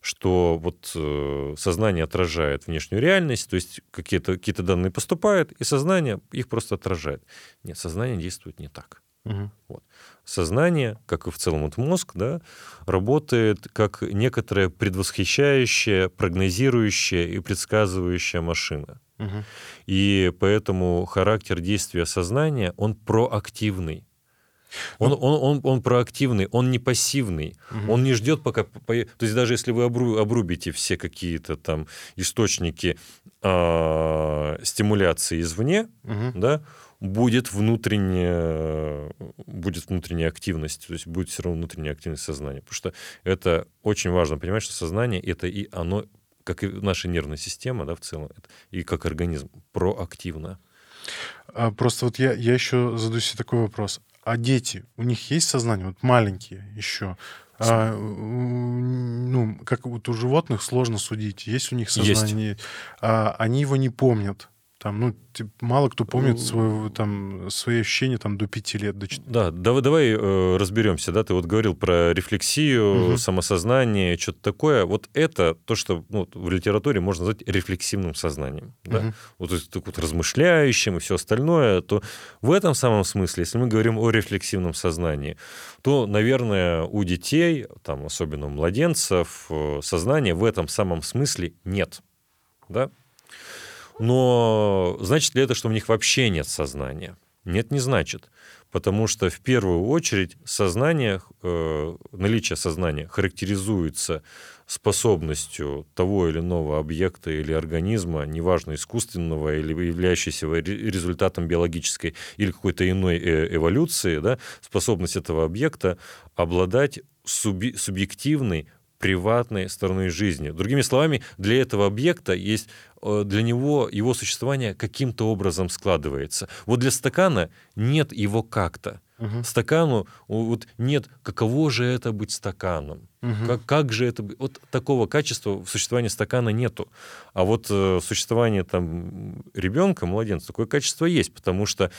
что вот э, сознание отражает внешнюю реальность, то есть какие-то какие данные поступают, и сознание их просто отражает. Нет, сознание действует не так. Угу. Вот. Сознание, как и в целом вот мозг, да, работает как некоторая предвосхищающая, прогнозирующая и предсказывающая машина. Угу. И поэтому характер действия сознания, он проактивный. Он, ну, он, он, он проактивный, он не пассивный, угу. он не ждет пока... То есть даже если вы обрубите все какие-то там источники э, стимуляции извне, угу. да, будет внутренняя, будет внутренняя активность, то есть будет все равно внутренняя активность сознания. Потому что это очень важно понимать, что сознание это и оно как и наша нервная система, да, в целом, и как организм, проактивно. А просто вот я, я еще задаю себе такой вопрос. А дети, у них есть сознание? Вот маленькие еще. А, ну, как вот у животных сложно судить, есть у них сознание. Есть. А, они его не помнят. Там, ну, типа, мало кто помнит ну, свое, там, свои ощущения там, до пяти лет. До... Да, давай, давай э, разберемся. Да? Ты вот говорил про рефлексию, угу. самосознание, что-то такое. Вот это то, что ну, в литературе можно назвать рефлексивным сознанием. Да? Угу. Вот, то есть, так вот размышляющим и все остальное. То в этом самом смысле, если мы говорим о рефлексивном сознании, то, наверное, у детей, там, особенно у младенцев, э, сознания в этом самом смысле нет. Да? Но значит ли это, что у них вообще нет сознания? Нет, не значит. Потому что в первую очередь сознание, э, наличие сознания характеризуется способностью того или иного объекта или организма, неважно искусственного или являющегося результатом биологической или какой-то иной э, эволюции, да, способность этого объекта обладать суби- субъективной приватной стороной жизни. Другими словами, для этого объекта есть для него его существование каким-то образом складывается. Вот для стакана нет его как-то. Угу. Стакану вот нет, каково же это быть стаканом? Угу. Как, как же это быть? Вот такого качества в существовании стакана нету. А вот э, существование там ребенка, младенца, такое качество есть, потому что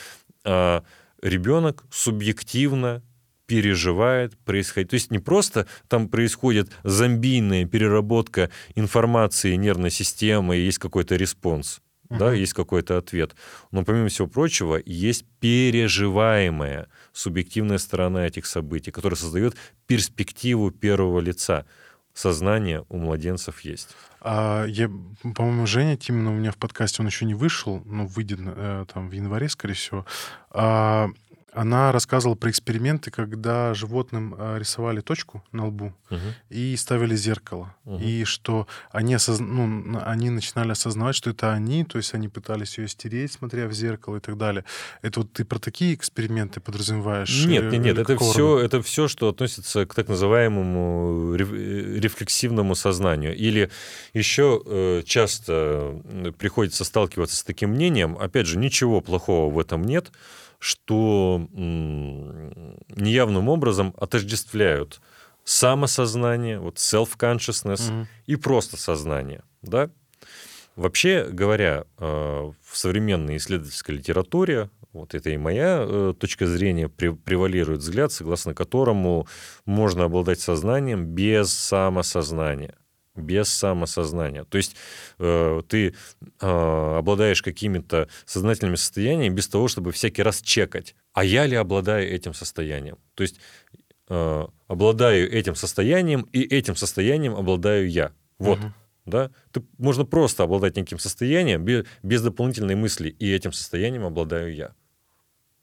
э, ребенок субъективно переживает, происходит. То есть не просто там происходит зомбийная переработка информации нервной системы, есть какой-то response, uh-huh. да, есть какой-то ответ. Но помимо всего прочего, есть переживаемая субъективная сторона этих событий, которая создает перспективу первого лица. Сознание у младенцев есть. А я, по-моему, Женя Тимина у меня в подкасте, он еще не вышел, но выйдет э, там в январе, скорее всего. А, она рассказывала про эксперименты, когда животным а, рисовали точку на лбу угу. и ставили зеркало. Угу. И что они, осозна... ну, они начинали осознавать, что это они, то есть они пытались ее стереть, смотря в зеркало и так далее. Это вот ты про такие эксперименты подразумеваешь? Нет, нет, нет. Это все, это все, что относится к так называемому рефлексивному сознанию. Или еще э, часто приходится сталкиваться с таким мнением, опять же, ничего плохого в этом нет, что неявным образом отождествляют самосознание, вот self-consciousness mm-hmm. и просто сознание, да? Вообще говоря, э, в современной исследовательской литературе, вот это и моя э, точка зрения, превалирует взгляд, согласно которому можно обладать сознанием без самосознания без самосознания. То есть э, ты э, обладаешь какими-то сознательными состояниями без того, чтобы всякий раз чекать, а я ли обладаю этим состоянием. То есть э, обладаю этим состоянием, и этим состоянием обладаю я. Вот. Угу. Да? Ты, можно просто обладать неким состоянием без, без дополнительной мысли, и этим состоянием обладаю я.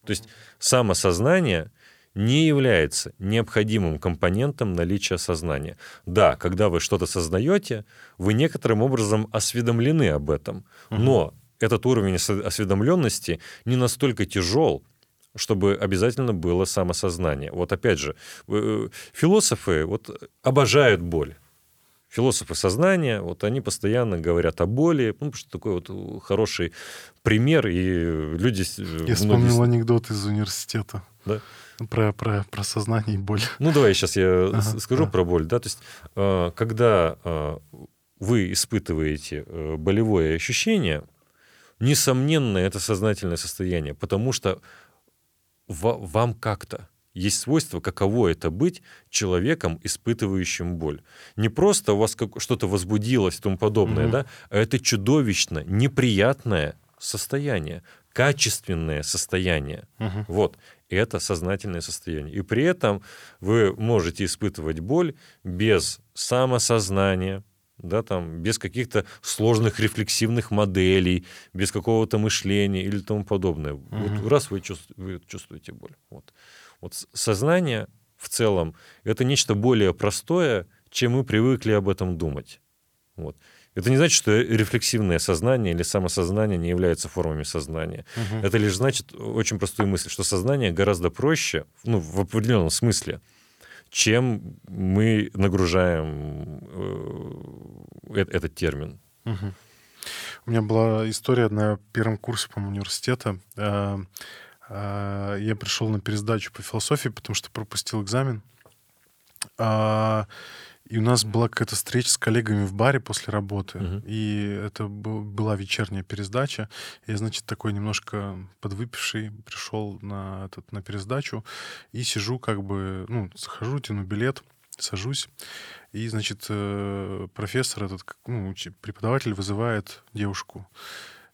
То есть самосознание не является необходимым компонентом наличия сознания. Да, когда вы что-то сознаете, вы некоторым образом осведомлены об этом, угу. но этот уровень осведомленности не настолько тяжел, чтобы обязательно было самосознание. Вот опять же, э, философы вот обожают боль. Философы сознания, вот они постоянно говорят о боли, ну, потому что такой вот хороший пример, и люди... Э, Я многие... вспомнил анекдот из университета. Да? Про, про, про сознание и боль. Ну, давай сейчас я ага, скажу да. про боль. Да? То есть, э, когда э, вы испытываете э, болевое ощущение, несомненно, это сознательное состояние, потому что вам как-то есть свойство, каково это быть человеком, испытывающим боль. Не просто у вас как, что-то возбудилось и тому подобное, угу. да, а это чудовищно неприятное состояние, качественное состояние. Угу. Вот это сознательное состояние. И при этом вы можете испытывать боль без самосознания, да, там, без каких-то сложных рефлексивных моделей, без какого-то мышления или тому подобное. Угу. Вот раз вы, чувств, вы чувствуете боль. Вот. вот сознание в целом это нечто более простое, чем мы привыкли об этом думать. Вот. Это не значит, что рефлексивное сознание или самосознание не являются формами сознания. Угу. Это лишь значит очень простую мысль, что сознание гораздо проще, ну, в определенном смысле, чем мы нагружаем э, этот термин. Угу. У меня была история на первом курсе, по университета. Э, э, я пришел на пересдачу по философии, потому что пропустил экзамен. А, и у нас была какая-то встреча с коллегами в баре после работы. Uh-huh. И это была вечерняя пересдача. Я, значит, такой немножко подвыпивший пришел на, этот, на пересдачу. И сижу как бы, ну, захожу, тяну билет, сажусь. И, значит, э, профессор этот, ну, преподаватель вызывает девушку.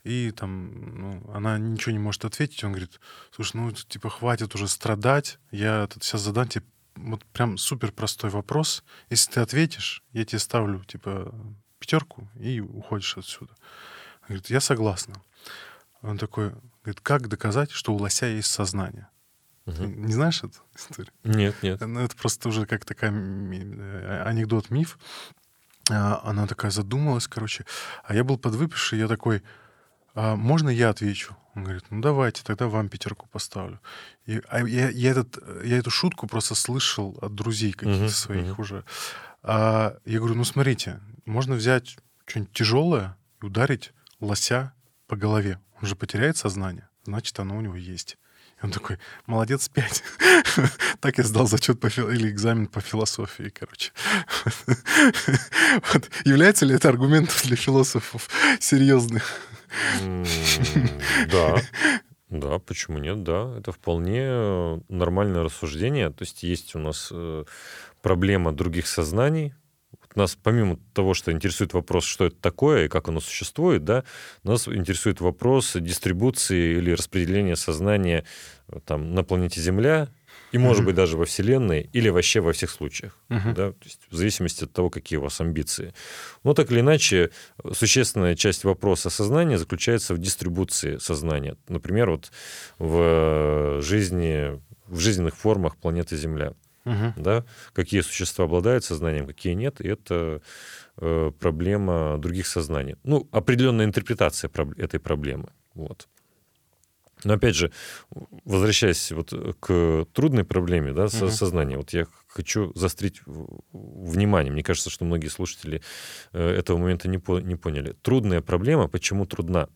И там, ну, она ничего не может ответить. Он говорит, слушай, ну, типа, хватит уже страдать. Я тут сейчас задам тебе вот прям супер простой вопрос. Если ты ответишь, я тебе ставлю, типа, пятерку и уходишь отсюда. Он говорит, я согласна. Он такой, говорит, как доказать, что у лося есть сознание? Угу. Не знаешь эту историю? Нет, нет. Ну, это просто уже как такая э, анекдот, миф. А, она такая задумалась, короче. А я был подвыпивший, я такой, а можно я отвечу? Он говорит, ну давайте, тогда вам пятерку поставлю. И, а я, я, этот, я эту шутку просто слышал от друзей каких-то uh-huh, своих uh-huh. уже. А я говорю, ну смотрите, можно взять что-нибудь тяжелое и ударить лося по голове. Он же потеряет сознание, значит, оно у него есть. И он такой, молодец, пять. так я сдал зачет по фил... или экзамен по философии, короче. вот. Является ли это аргументом для философов серьезных? Да. Да, почему нет? Да, это вполне нормальное рассуждение. То есть есть у нас э, проблема других сознаний, нас помимо того, что интересует вопрос, что это такое и как оно существует, да, нас интересует вопрос дистрибуции или распределения сознания э, там, на планете Земля и, может mm-hmm. быть, даже во Вселенной, или вообще во всех случаях, mm-hmm. да, то есть в зависимости от того, какие у вас амбиции. Но так или иначе, существенная часть вопроса сознания заключается в дистрибуции сознания. Например, вот в жизни, в жизненных формах планеты Земля угу. да, какие существа обладают сознанием, какие нет, и это э, проблема других сознаний. Ну, определенная интерпретация этой проблемы. Вот. Но опять же, возвращаясь вот к трудной проблеме да, со, угу. сознания, вот я хочу заострить внимание. Мне кажется, что многие слушатели э, этого момента не, по, не поняли. Трудная проблема, почему трудна?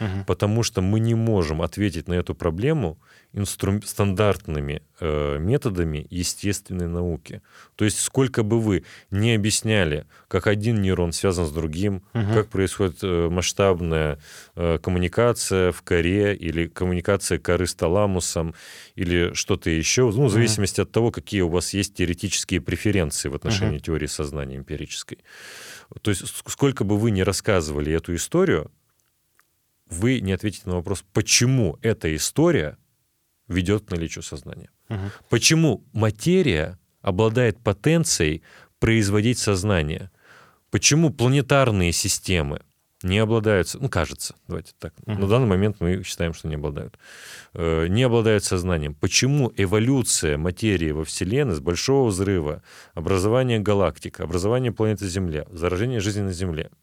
Угу. Потому что мы не можем ответить на эту проблему инстру... стандартными э, методами естественной науки. То есть сколько бы вы не объясняли, как один нейрон связан с другим, угу. как происходит э, масштабная э, коммуникация в коре или коммуникация коры с таламусом или что-то еще, ну, в зависимости угу. от того, какие у вас есть теоретические преференции в отношении угу. теории сознания эмпирической. То есть сколько бы вы ни рассказывали эту историю, вы не ответите на вопрос, почему эта история ведет к наличию сознания. Угу. Почему материя обладает потенцией производить сознание? Почему планетарные системы не обладают, ну, кажется, давайте так, угу. на данный момент мы считаем, что не обладают, э, не обладают сознанием. Почему эволюция материи во Вселенной с большого взрыва, образование галактик, образование планеты Земля, заражение жизни на Земле –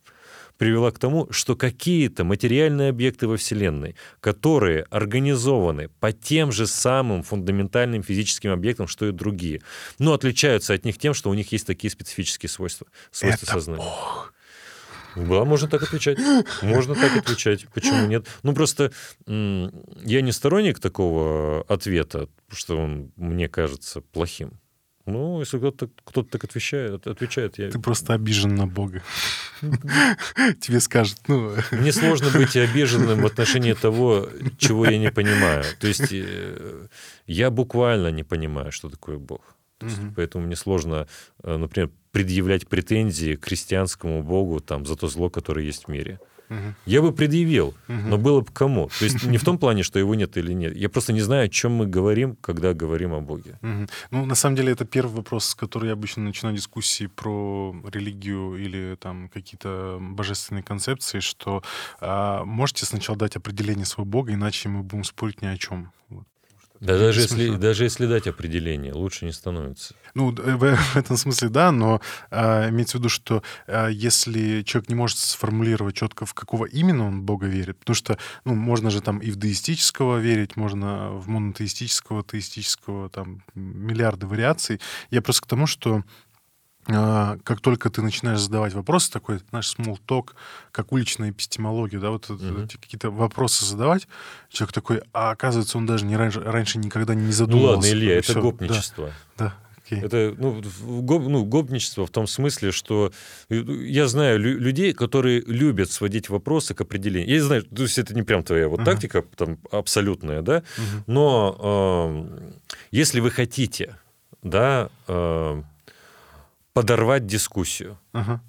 привела к тому, что какие-то материальные объекты во Вселенной, которые организованы по тем же самым фундаментальным физическим объектам, что и другие, но отличаются от них тем, что у них есть такие специфические свойства, свойства Это сознания. Бог. Да, можно так отвечать. Можно так отвечать. Почему нет? Ну, просто я не сторонник такого ответа, что он мне кажется плохим. Ну, если кто-то кто так отвечает, отвечает, я... Ты просто обижен на Бога. Тебе скажут, ну... Мне сложно быть обиженным в отношении того, чего я не понимаю. То есть э, я буквально не понимаю, что такое Бог. Есть, угу. Поэтому мне сложно, э, например, предъявлять претензии к христианскому Богу там, за то зло, которое есть в мире. Угу. Я бы предъявил, угу. но было бы кому. То есть не в том плане, что его нет или нет. Я просто не знаю, о чем мы говорим, когда говорим о Боге. Угу. Ну, на самом деле, это первый вопрос, с которого я обычно начинаю дискуссии про религию или там какие-то божественные концепции, что а, можете сначала дать определение своего Бога, иначе мы будем спорить ни о чем. Вот. Да даже если, даже если дать определение, лучше не становится. Ну, в, в этом смысле да, но а, имеется в виду, что а, если человек не может сформулировать четко, в какого именно он Бога верит, потому что, ну, можно же там и в деистического верить, можно в монотеистического, теистического, там, миллиарды вариаций. Я просто к тому, что как только ты начинаешь задавать вопросы, такой, знаешь, small talk, как уличная эпистемология, да, вот uh-huh. какие-то вопросы задавать, человек такой, а оказывается, он даже не раньше, раньше никогда не задумывался. Ну ладно, Илья, это Все, гопничество. Да, да. Это ну, гоп, ну, гопничество в том смысле, что э, я знаю лю- людей, которые любят сводить вопросы к определению. Я знаю, то есть это не прям твоя вот uh-huh. тактика там, абсолютная, да, uh-huh. но э, если вы хотите, да, э, подорвать дискуссию. Ага.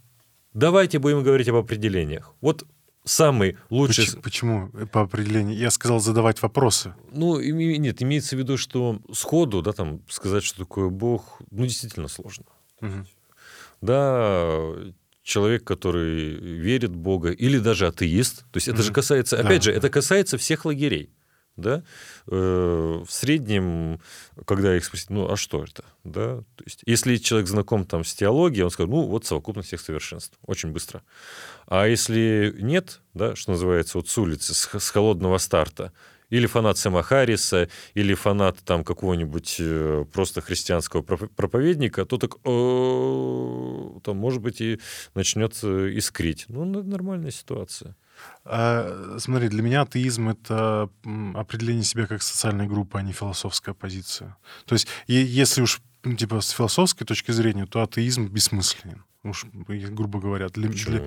Давайте будем говорить об определениях. Вот самый лучший... Почему, почему по определению? Я сказал задавать вопросы. Ну, нет, имеется в виду, что сходу, да, там, сказать, что такое Бог, ну, действительно сложно. Угу. Да, человек, который верит в Бога, или даже атеист, то есть это же касается, опять да. же, это касается всех лагерей да, э, в среднем, когда их спросить, ну, а что это, да, то есть, если человек знаком там с теологией, он скажет, ну, вот совокупность всех совершенств, очень быстро. А если нет, да, что называется, вот с улицы, с, с холодного старта, или фанат Сэма Харриса, или фанат там какого-нибудь э, просто христианского проповедника, то так, там, может быть, и начнет искрить. Ну, нормальная ситуация. А, смотри, для меня атеизм — это определение себя как социальной группы, а не философская позиция. То есть если уж ну, типа с философской точки зрения, то атеизм бессмысленен. Уж, грубо говоря. Для, для,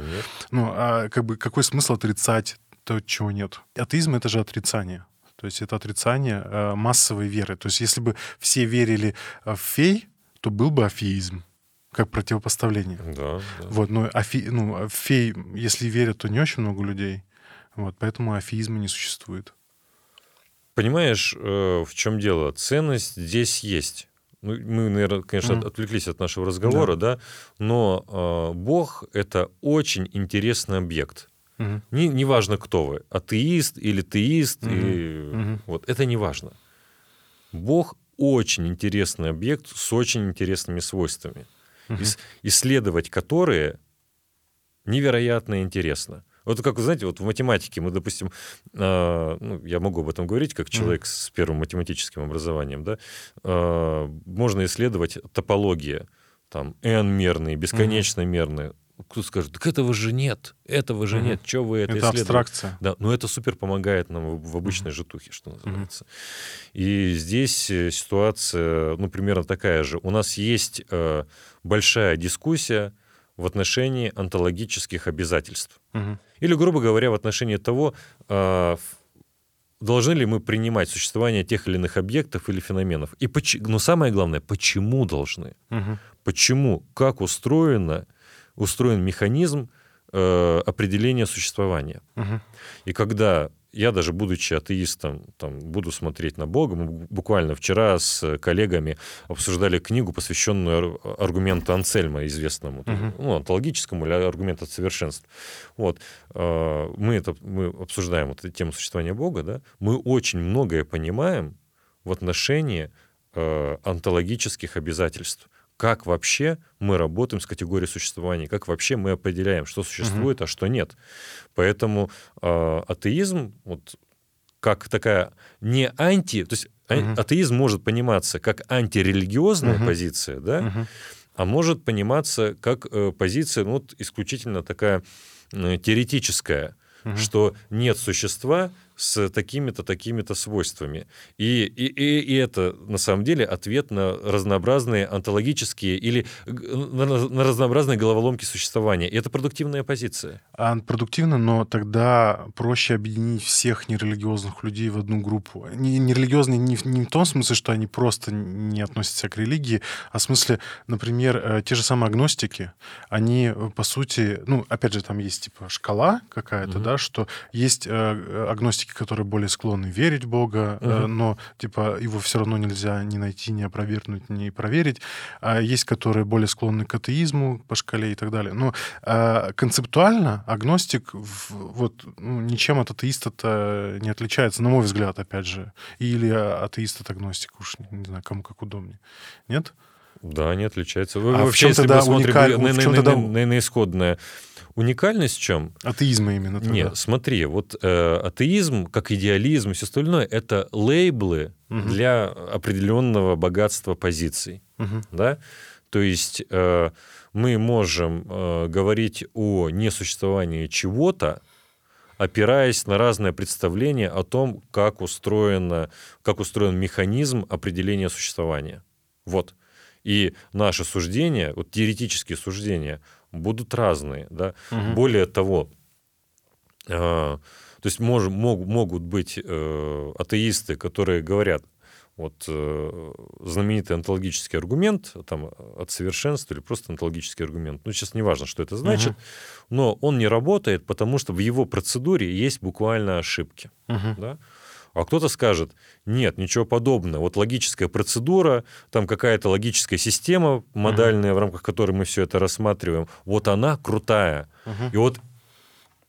ну, а как бы какой смысл отрицать то, чего нет? Атеизм — это же отрицание. То есть это отрицание э, массовой веры. То есть если бы все верили в фей, то был бы афеизм как противопоставление. Да, да. Вот, но афи, ну, фей, если верят, то не очень много людей. Вот, поэтому афеизма не существует. Понимаешь, э, в чем дело? Ценность здесь есть. Ну, мы, наверное, конечно, mm. отвлеклись от нашего разговора, да, да но э, Бог это очень интересный объект. Mm-hmm. Не, не важно, кто вы, атеист или теист, mm-hmm. и, mm-hmm. вот это не важно. Бог очень интересный объект с очень интересными свойствами угу. исследовать которые невероятно интересно. Вот как вы знаете, вот в математике мы, допустим, э, ну, я могу об этом говорить, как человек mm. с первым математическим образованием, да, э, можно исследовать топология, там, n-мерные, бесконечно мерные. Кто скажет, так этого же нет, этого же mm-hmm. нет, что вы это, это исследуете? абстракция. Да, но это супер помогает нам в, в обычной mm-hmm. житухе, что называется. Mm-hmm. И здесь э, ситуация, ну, примерно такая же. У нас есть э, большая дискуссия в отношении онтологических обязательств. Угу. Или, грубо говоря, в отношении того, э, должны ли мы принимать существование тех или иных объектов или феноменов. И поч- но самое главное, почему должны? Угу. Почему? Как устроено, устроен механизм э, определения существования? Угу. И когда я даже будучи атеистом, там, буду смотреть на Бога. Мы буквально вчера с коллегами обсуждали книгу, посвященную аргументу Анцельма, известному, uh-huh. ну, онтологическому или аргументу совершенств. Вот. А, мы, это, мы обсуждаем вот эту тему существования Бога, да? мы очень многое понимаем в отношении э, онтологических обязательств как вообще мы работаем с категорией существования, как вообще мы определяем, что существует, угу. а что нет. Поэтому э, атеизм, вот как такая не анти, то есть угу. атеизм может пониматься как антирелигиозная угу. позиция, да, угу. а может пониматься как э, позиция, ну, вот исключительно такая э, теоретическая, угу. что нет существа, с такими-то, такими-то свойствами. И, и, и, и это, на самом деле, ответ на разнообразные онтологические или на, на разнообразные головоломки существования. И это продуктивная позиция. А продуктивно, но тогда проще объединить всех нерелигиозных людей в одну группу. Не, нерелигиозные не, не в том смысле, что они просто не относятся к религии, а в смысле, например, э, те же самые агностики, они, э, по сути, ну, опять же, там есть типа шкала какая-то, угу. да, что есть э, агностики, агностики, которые более склонны верить в Бога, угу. но типа его все равно нельзя ни найти, ни опровергнуть, ни проверить. А есть, которые более склонны к атеизму по шкале и так далее. Но а, концептуально агностик вот ну, ничем от атеиста-то не отличается, на мой взгляд, опять же. Или атеист от агностика, уж не знаю, кому как удобнее. Нет? Да, не отличается. Вы, а вообще, в чем тогда уникаль... на, на, на, на, на исходное Уникальность в чем? Атеизма именно. Тогда. Нет, смотри, вот э, атеизм, как идеализм и все остальное, это лейблы угу. для определенного богатства позиций. Угу. Да? То есть э, мы можем э, говорить о несуществовании чего-то, опираясь на разные представления о том, как, устроено, как устроен механизм определения существования. Вот. И наши суждения, вот теоретические суждения, будут разные. Да? Угу. Более того, э, то есть мож, мог, могут быть э, атеисты, которые говорят, вот э, знаменитый онтологический аргумент там, от совершенства или просто онтологический аргумент. Ну, сейчас не важно, что это значит, uh но он не работает, потому что в его процедуре есть буквально ошибки. uh Да? А кто-то скажет, нет, ничего подобного. Вот логическая процедура, там какая-то логическая система модальная, uh-huh. в рамках которой мы все это рассматриваем, вот она крутая. Uh-huh. И вот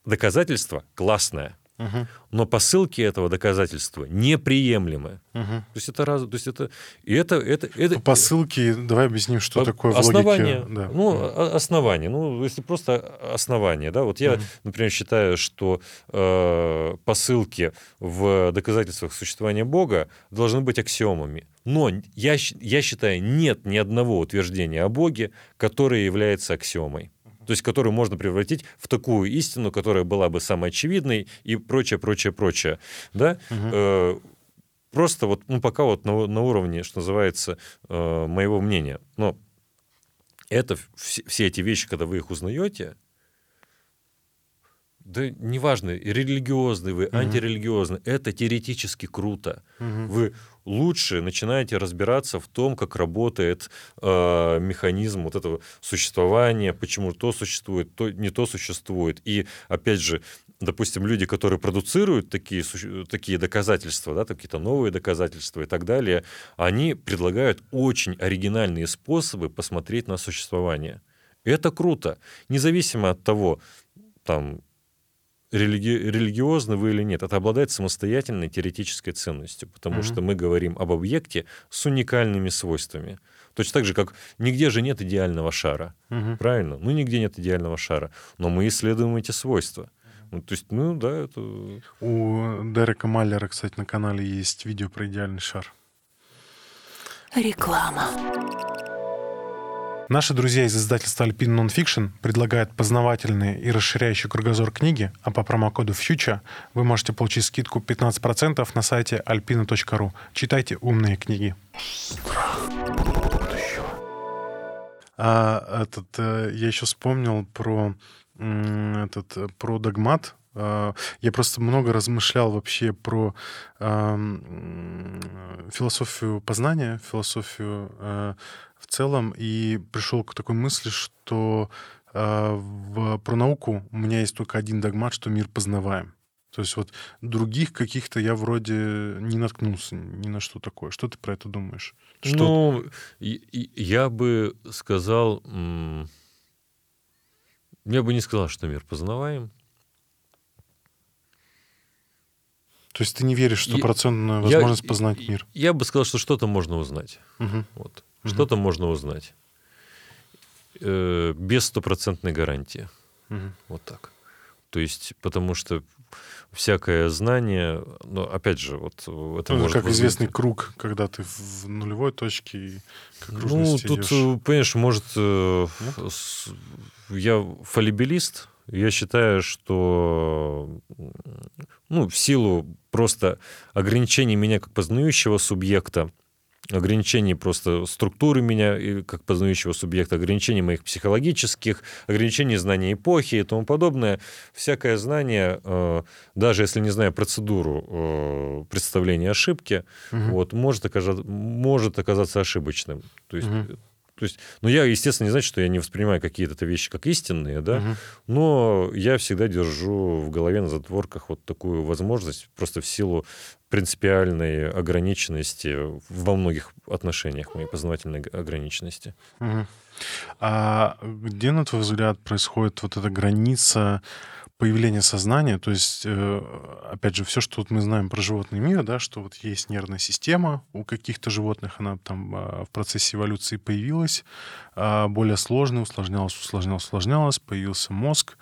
доказательство классное. Мгм. но посылки этого доказательства неприемлемы. Мгм. То есть это раз, то есть это и это это это По ссылке давай объясним, что по- такое в основание, логике. Да. ну о- основание, ну если просто основание, да, вот я, Мгм. например, считаю, что э, посылки в доказательствах существования Бога должны быть аксиомами, но я я считаю нет ни одного утверждения о Боге, которое является аксиомой. То есть, которую можно превратить в такую истину, которая была бы самой очевидной и прочее, прочее, прочее. Да? Э, просто вот, ну, пока вот на, на уровне, что называется, э, моего мнения. Но это все, все эти вещи, когда вы их узнаете, да неважно, религиозный вы, Мгм. антирелигиозный, это теоретически круто. Мгм. Вы лучше начинаете разбираться в том, как работает э, механизм вот этого существования, почему то существует, то не то существует. И опять же, допустим, люди, которые продуцируют такие, такие доказательства, да, какие-то новые доказательства и так далее, они предлагают очень оригинальные способы посмотреть на существование. Это круто. Независимо от того, там, религи- религиозны вы или нет, это обладает самостоятельной теоретической ценностью, потому Мгм. что мы говорим об объекте с уникальными свойствами. Точно так же, как нигде же нет идеального шара, Мгм. правильно? Ну, нигде нет идеального шара, но мы исследуем эти свойства. Ну, то есть, ну, да, это... У Дерека Маллера, кстати, на канале есть видео про идеальный шар. Реклама. Наши друзья из издательства Alpine Nonfiction предлагают познавательные и расширяющие кругозор книги, а по промокоду FUTURE вы можете получить скидку 15% на сайте alpina.ru. Читайте умные книги. А, этот, э, я еще вспомнил про этот, э, про догмат. А, Я просто много размышлял вообще про м, философию познания, философию э, в целом, и пришел к такой мысли, что э, в, про науку у меня есть только один догмат, что мир познаваем. То есть вот других каких-то я вроде не наткнулся ни на что такое. Что ты про это думаешь? Что Ну, я бы сказал... Я бы не сказал, что мир познаваем. То есть ты не веришь в Я- стопроцентную Я- возможность познать и- мир? Я бы сказал, что что-то можно узнать. Мгм. Вот. Мгм. Что-то можно узнать. Э, без стопроцентной гарантии. Мгм. Вот так. То есть, потому что всякое знание, ну, опять же, вот это Ну, может как возникнуть- известный круг, когда ты в нулевой точке и к Ну, тут, идешь. э, понимаешь, может, э, Нет? я фалибилист, я считаю, что ну, в силу просто ограничений меня как познающего субъекта, ограничений просто структуры меня как познающего субъекта, ограничений моих психологических, ограничений знания эпохи и тому подобное. Всякое знание, э, даже если не знаю процедуру э, представления ошибки, Мгм. вот, может, оказаться, может оказаться ошибочным. То есть, Мгм. То есть, ну, я, естественно, не значит, что я не воспринимаю какие-то вещи как истинные, да, Мгм. но я всегда держу в голове на затворках вот такую возможность, просто в силу принципиальной ограниченности во многих отношениях, моей познавательной ограниченности. Мгм. А где, на твой взгляд, происходит вот эта граница появления сознания? То есть, э, опять же, все, что вот мы знаем про животный мир, да, что вот есть нервная система, у каких-то животных она там а, в процессе эволюции появилась, а, более сложная, усложнялась, усложнялась, усложнялась, появился мозг,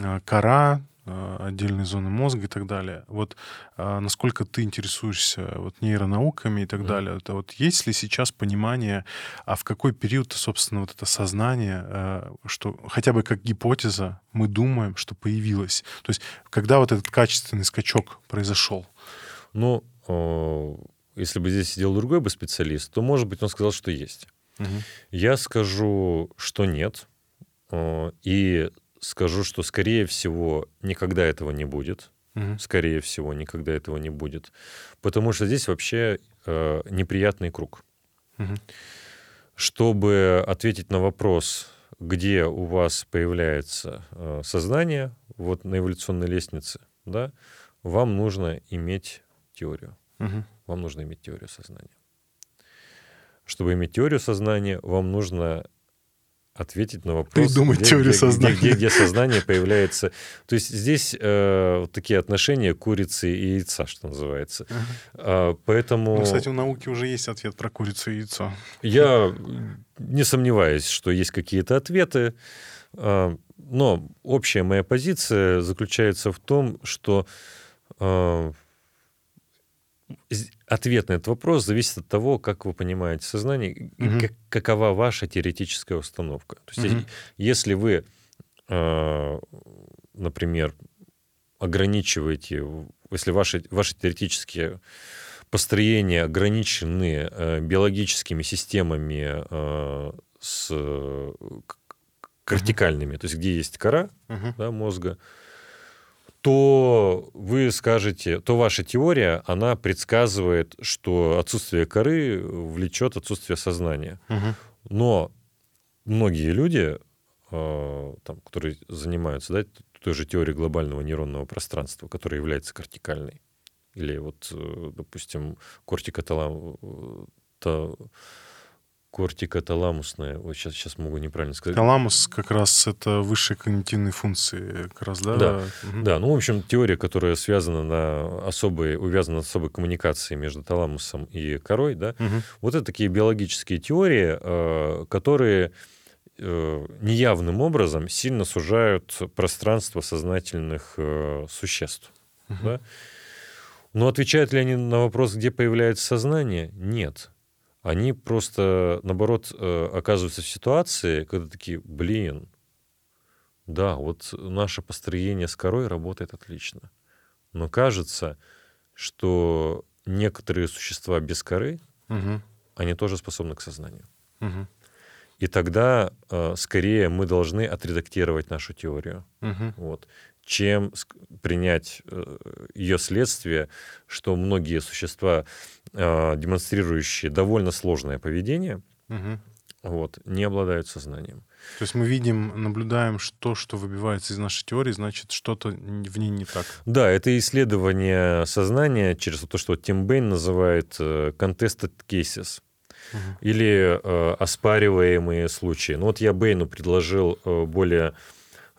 а, кора, отдельные зоны мозга и так далее. Вот а, насколько ты интересуешься вот нейронауками и так далее, это вот есть ли сейчас понимание, а в какой период, собственно, вот это сознание, а, что хотя бы как гипотеза мы думаем, что появилось? То есть когда вот этот качественный скачок произошел? Ну, э, если бы здесь сидел другой бы специалист, то, может быть, он сказал, что есть. Мгм. Я скажу, что нет. э, И скажу, что, скорее всего, никогда этого не будет. Мгм. Скорее всего, никогда этого не будет. Потому что здесь вообще э, неприятный круг. Мгм. Чтобы ответить на вопрос, где у вас появляется э, сознание, вот на эволюционной лестнице, да, вам нужно иметь теорию. Мгм. Вам нужно иметь теорию сознания. Чтобы иметь теорию сознания, вам нужно ответить на вопрос, Придумать где, теорию где, сознания. Где, где, где сознание появляется. То есть здесь э, такие отношения курицы и яйца, что называется. Ага. А, поэтому Ну, кстати, у науки уже есть ответ про курицу и яйцо. я не сомневаюсь, что есть какие-то ответы. А, но общая моя позиция заключается в том, что з- ответ на этот вопрос зависит от того, как вы понимаете сознание Мгм. как- какова ваша теоретическая установка. То есть, Мгм. если вы, а, например, ограничиваете, если ваши, ваши теоретические построения ограничены э, биологическими системами э, с э, вертикальными, то есть где есть кора Мгм. да, мозга, то вы скажете, то ваша теория, она предсказывает, что отсутствие коры влечет отсутствие сознания. Мгм. Но многие люди, э, там, которые занимаются да, той же теорией глобального нейронного пространства, которая является кортикальной, или вот, э, допустим, кортикоталам, э, кортикоталамусная, вот сейчас, сейчас могу неправильно сказать. Таламус как раз это высшие когнитивные функции, как раз, да? Да. Мгм. Да, ну, в общем, теория, которая связана на особой, увязана на особой коммуникации между таламусом и корой, да, Мгм. вот это такие биологические теории, э, которые э, неявным образом сильно сужают пространство сознательных э, существ. Мгм. Да? Но отвечают ли они на вопрос, где появляется сознание? Нет. Они просто, наоборот, э, оказываются в ситуации, когда такие, блин, да, вот наше построение с корой работает отлично. Но кажется, что некоторые существа без коры, Мгм. они тоже способны к сознанию. Мгм. И тогда э, скорее мы должны отредактировать нашу теорию, Мгм. вот, чем принять ее следствие, что многие существа, э, демонстрирующие довольно сложное поведение, Мгм. вот, не обладают сознанием. То есть мы видим, наблюдаем, что, что выбивается из нашей теории, значит, что-то в ней не так. Да, это исследование сознания через то, что Тим Бэйн называет э, contested cases Мгм. или э, оспариваемые случаи. Ну вот я Бэйну предложил э, более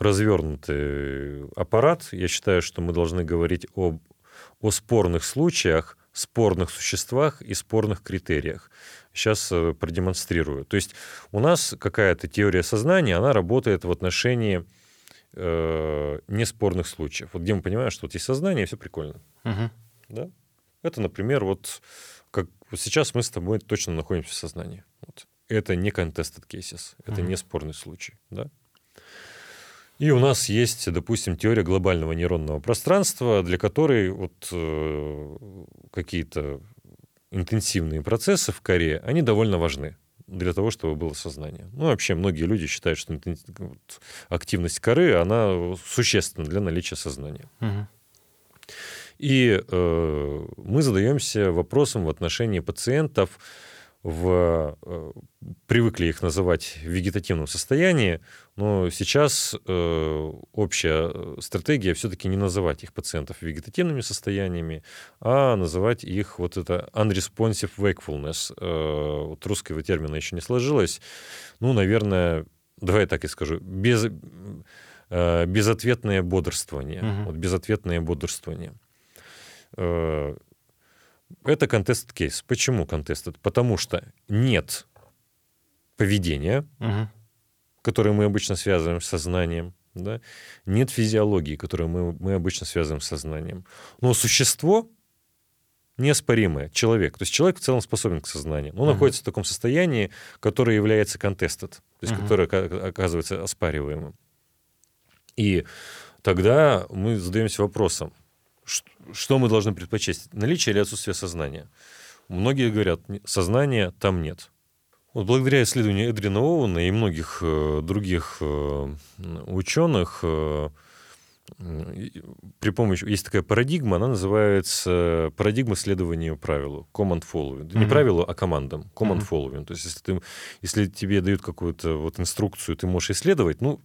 развернутый аппарат. Я считаю, что мы должны говорить об, о спорных случаях, спорных существах и спорных критериях. Сейчас э, продемонстрирую. То есть у нас какая-то теория сознания, она работает в отношении э, неспорных случаев. Вот где мы понимаем, что вот есть сознание, и все прикольно. Мгм. Да? Это, например, вот как вот сейчас мы с тобой точно находимся в сознании. Вот. Это не contested cases, это Мгм. не спорный случай. Да? И у нас есть, допустим, теория глобального нейронного пространства, для которой вот э, какие-то интенсивные процессы в коре, они довольно важны для того, чтобы было сознание. Ну, вообще, многие люди считают, что активность коры, она существенна для наличия сознания. Мгм. И э, мы задаемся вопросом в отношении пациентов в э, привыкли их называть в вегетативном состоянии, но сейчас э, общая э, стратегия все-таки не называть их пациентов вегетативными состояниями, а называть их вот это unresponsive wakefulness. Э, вот русского термина еще не сложилось. Ну, наверное, давай я так и скажу, без, э, безответное бодрствование. Мгм. Вот безответное бодрствование. Э, Это contested кейс. Почему contested? Потому что нет поведения, Мгм. которое мы обычно связываем с сознанием, да? нет физиологии, которую мы, мы обычно связываем с сознанием. Но существо неоспоримое, человек. То есть человек в целом способен к сознанию. Но он Мгм. находится в таком состоянии, которое является contested, то есть Мгм. которое ока- оказывается оспариваемым. И тогда мы задаемся вопросом, что мы должны предпочесть, наличие или отсутствие сознания? Многие говорят, «Не- сознания там нет. Вот благодаря исследованию Эдрина Оуэна и многих э, других э, ученых э, при помощи есть такая парадигма, она называется парадигма следования правилу, command following. Не Мгм. правилу, а командам, command Мгм. following. То есть если, ты, если тебе дают какую-то вот инструкцию, ты можешь исследовать, ну,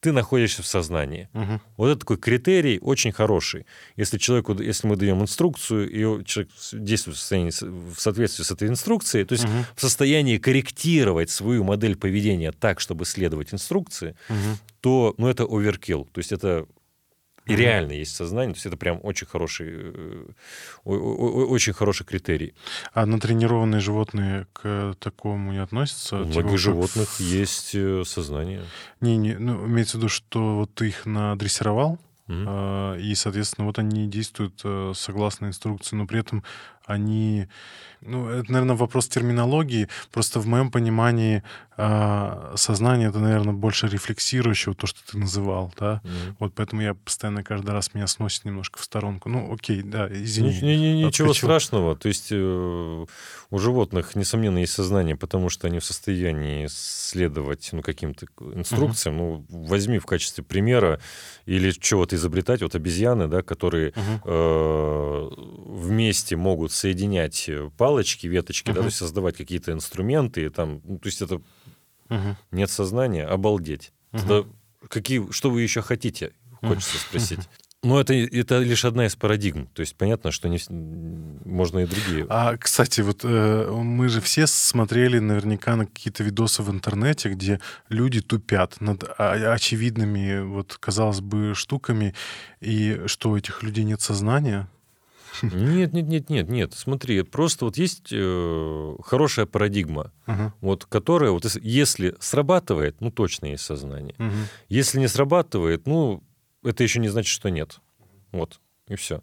ты находишься в сознании. Мгм. Вот это такой критерий очень хороший. Если человеку, если мы даем инструкцию, и человек действует в, состоянии, в соответствии с этой инструкцией, то есть Мгм. в состоянии корректировать свою модель поведения так, чтобы следовать инструкции, Мгм. то ну, это оверкилл. То есть это и реально есть сознание. То есть это прям очень хороший, э, очень хороший критерий. А натренированные животные к такому не относятся? У Типа многих как- животных есть э, сознание. Не, не, ну, имеется в виду, что вот ты их надрессировал, а, и, соответственно, вот они действуют э, согласно инструкции, но при этом они... Ну, это, наверное, вопрос терминологии. Просто в моем понимании а, сознание — это, наверное, больше рефлексирующего, то, что ты называл, да? Мгм. Вот поэтому я постоянно каждый раз меня сносит немножко в сторонку. Ну, окей, да, извини. Ни- ни- ни- Ничего отскочил. страшного. То есть э, у животных, несомненно, есть сознание, потому что они в состоянии следовать ну, каким-то инструкциям. Ну, возьми в качестве примера или чего-то изобретать. Вот обезьяны, да, которые Мгм. э, вместе могут соединять палочки, веточки, да, Мгм. то есть создавать какие-то инструменты. Там, ну, то есть это Мгм. нет сознания, обалдеть. Мгм. Тогда какие, что вы еще хотите, хочется спросить. Но это, это лишь одна из парадигм. То есть понятно, что не, можно и другие. А, кстати, вот э, мы же все смотрели наверняка на какие-то видосы в интернете, где люди тупят над а- очевидными, вот, казалось бы, штуками, и что, у этих людей нет сознания? Нет, нет, нет, нет, нет. Смотри, просто вот есть э, хорошая парадигма, Мгм. вот, которая, вот, если- срабатывает, ну, точно есть сознание. Мгм. Если не срабатывает, ну, это еще не значит, что нет. Вот, и все.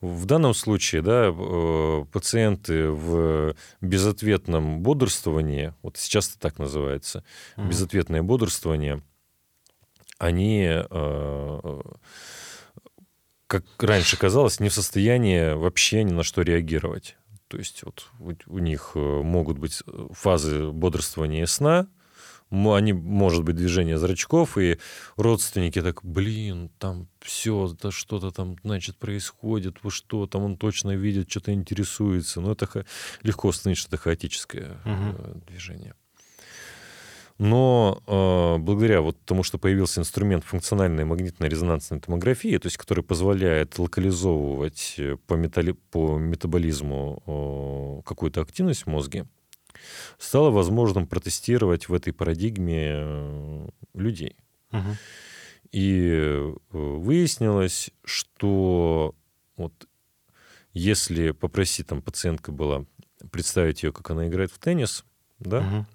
В данном случае, да, э, пациенты в безответном бодрствовании, вот сейчас это так называется, Мгм. безответное бодрствование, они, э, как раньше казалось, не в состоянии вообще ни на что реагировать. То есть вот у, них э, могут быть фазы бодрствования и сна, они, может быть, движение зрачков, и родственники так, блин, там все, да что-то там, значит, происходит, вы что, там он точно видит, что-то интересуется. Но это ха- легко установить, что это хаотическое э, движение. Но э, благодаря вот тому, что появился инструмент функциональной магнитно-резонансной томографии, то есть который позволяет локализовывать э, по, метали- по метаболизму э, какую-то активность в мозге, стало возможным протестировать в этой парадигме э, людей. Мгм. И э, выяснилось, что вот если попросить там пациентка была представить ее, как она играет в теннис, да, Мгм.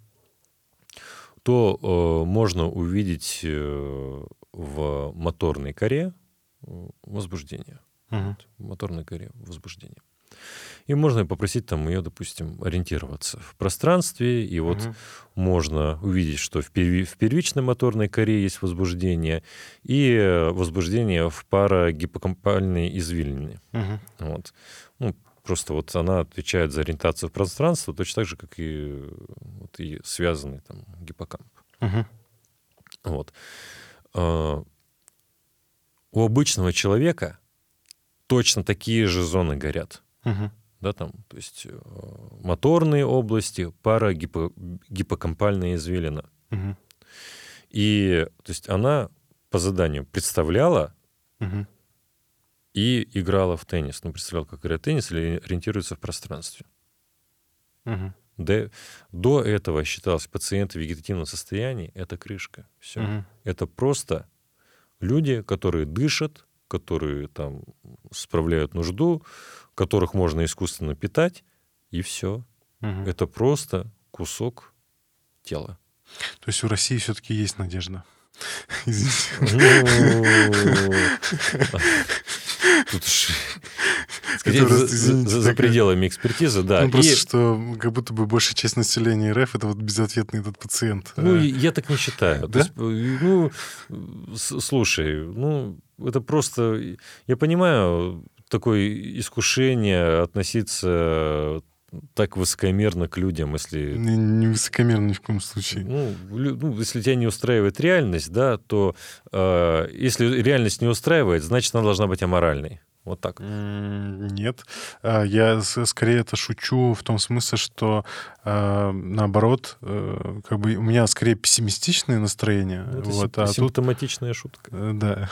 То э, можно увидеть э, в моторной коре э, возбуждение. В моторной коре возбуждение. И можно попросить там ее, допустим, ориентироваться в пространстве, и вот Мгм. можно увидеть, что в, перви- в первичной моторной коре есть возбуждение и э, возбуждение в парагиппокампальной извилине. Мгм. Вот. Ну, просто вот она отвечает за ориентацию в пространство, точно так же, как и, вот, и связанный там гиппокамп. Мгм. Вот. А, У обычного человека точно такие же зоны горят. Мгм. Да, там, то есть э, моторные области, парагиппокампальная извилина. Мгм. И то есть она по заданию представляла Мгм. И играла в теннис. Ну, представляла, как играет теннис или ориентируется в пространстве. Мгм. До, до этого считалось пациент в вегетативном состоянии — это крышка. Все. Мгм. Это просто люди, которые дышат, которые там справляют нужду, которых можно искусственно питать, и все. Мгм. Это просто кусок тела. То есть у России все-таки есть надежда. Извините. Тут сказать, за- извините, за за пределами экспертизы, да. Ну, просто И- что как будто бы большая часть населения РФ это вот безответный этот пациент. Ну, Э, я так не считаю. Да? есть, э, ну, слушай, ну, это просто... Я понимаю такое искушение относиться так высокомерно к людям, если... Не, не высокомерно ни в коем случае. Ну, ну, если тебя не устраивает реальность, да, то э, если реальность не устраивает, значит, она должна быть аморальной. Вот так. Нет. А, я скорее это шучу в том смысле, что а, наоборот, э, как бы у меня скорее пессимистичное настроение. Это вот, а симптоматичная тут... шутка. Э, да.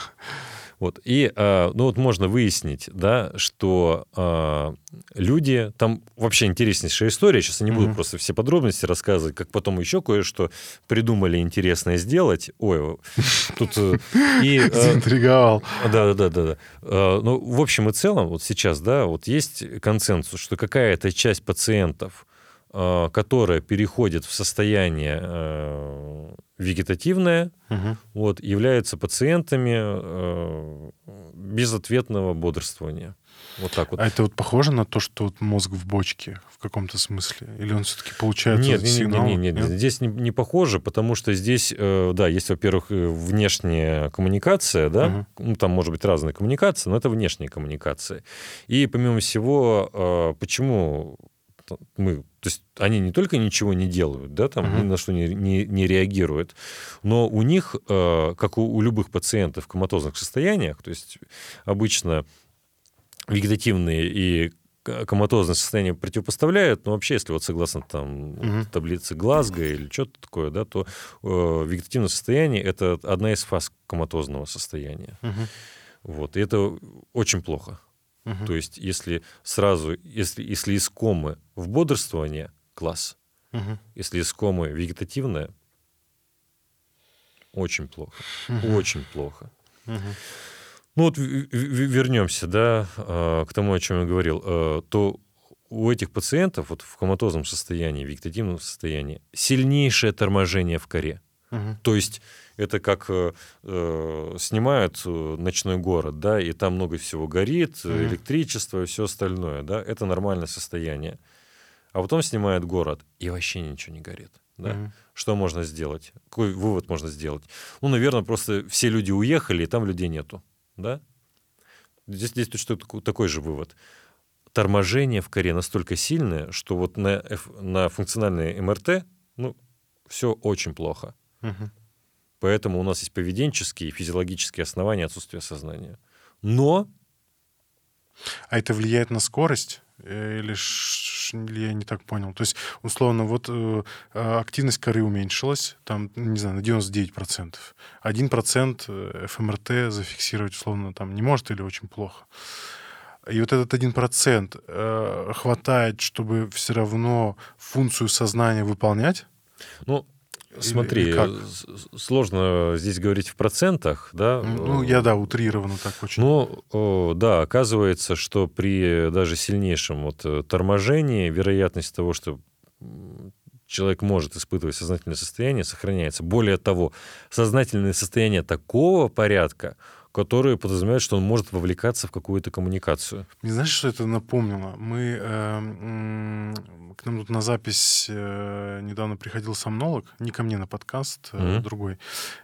Вот. И, а, ну вот можно выяснить, да, что э, люди, там вообще интереснейшая история, сейчас я не буду mm-hmm. просто все подробности рассказывать, как потом еще кое-что придумали интересное сделать. Ой, тут... Э, и, Заинтриговал. Да, да, да, да. Ну, в общем и целом, вот сейчас, да, вот есть консенсус, что какая-то часть пациентов, которая переходит в состояние вегетативная, угу. вот, являются пациентами э, безответного бодрствования. Вот так вот. А это вот похоже на то, что вот мозг в бочке в каком-то смысле? Или он все-таки получает нет, нет, сигнал? Нет, нет, нет, нет, здесь не, не похоже, потому что здесь, э, да, есть, во-первых, э, внешняя коммуникация, да, угу. ну, там может быть разная коммуникация, но это внешняя коммуникация. И помимо всего, э, почему мы, то есть они не только ничего не делают, да, там uh-huh. ни на что не, не, не реагируют, но у них, э, как у, у любых пациентов в коматозных состояниях, то есть обычно вегетативные и коматозное состояние противопоставляют, но вообще, если вот согласно там uh-huh. таблице Глазго или что-то такое, да, то э, вегетативное состояние это одна из фаз коматозного состояния. Uh-huh. Вот, и это очень плохо. Угу. То есть, если сразу, если, если из комы в бодрствование, класс. Угу. Если из комы вегетативное, очень плохо. Угу. Очень плохо. Угу. Ну вот вернемся, да, а, к тому, о чем я говорил, а, то у этих пациентов вот в коматозном состоянии, в вегетативном состоянии сильнейшее торможение в коре. Угу. То есть это как э, э, снимают э, ночной город, да, и там много всего горит, mm электричество и все остальное, да, это нормальное состояние. А потом снимают город, и вообще ничего не горит. Да? mm Что можно сделать? Какой вывод можно сделать? Ну, наверное, просто все люди уехали, и там людей нету. Да? Здесь, здесь точно такой же вывод. Торможение в коре настолько сильное, что вот на, на функциональной МРТ ну, все очень плохо. Угу. Поэтому у нас есть поведенческие и физиологические основания отсутствия сознания. Но... А это влияет на скорость? Э, или, я не так понял? То есть, условно, вот э, а, активность коры уменьшилась, там, не знаю, на 99%. 1% ФМРТ зафиксировать, условно, там не может или очень плохо. И вот этот один процент э, хватает, чтобы все равно функцию сознания выполнять? Ну, Смотри, как? сложно здесь говорить в процентах, да? Ну, я, да, утрированно так очень. Ну, да, оказывается, что при даже сильнейшем вот э, торможении вероятность того, что человек может испытывать сознательное состояние, сохраняется. Более того, сознательное состояние такого порядка, которые подразумевают, что он может вовлекаться в какую-то коммуникацию. Не знаешь, что это напомнило? Мы э, к нам тут на запись э, недавно приходил сомнолог, не ко мне на подкаст, э, mm-hmm. другой.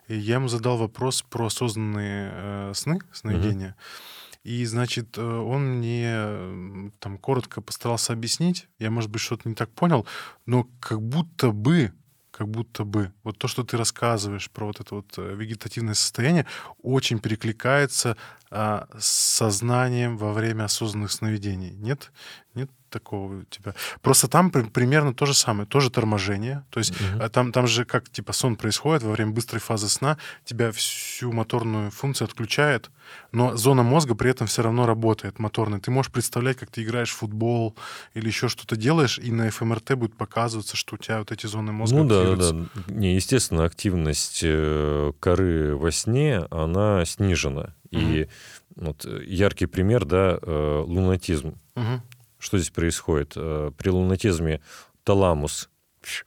И я ему задал вопрос про осознанные э, сны, сновидения. Mm-hmm. И, значит, э, он мне там коротко постарался объяснить. Я, может быть, что-то не так понял, но как будто бы как будто бы вот то, что ты рассказываешь про вот это вот э, вегетативное состояние, очень перекликается а, сознанием во время осознанных сновидений. Нет? Нет такого у тебя. Просто там примерно то же самое, тоже торможение. То есть угу. там, там же как типа сон происходит во время быстрой фазы сна, тебя всю моторную функцию отключает, но зона мозга при этом все равно работает моторная. Ты можешь представлять, как ты играешь в футбол или еще что-то делаешь, и на ФМРТ будет показываться, что у тебя вот эти зоны мозга Ну да, да, да. Не, естественно, активность э, коры во сне, она снижена. И вот яркий пример, да, э, лунатизм. Угу. Что здесь происходит? Э, при лунатизме таламус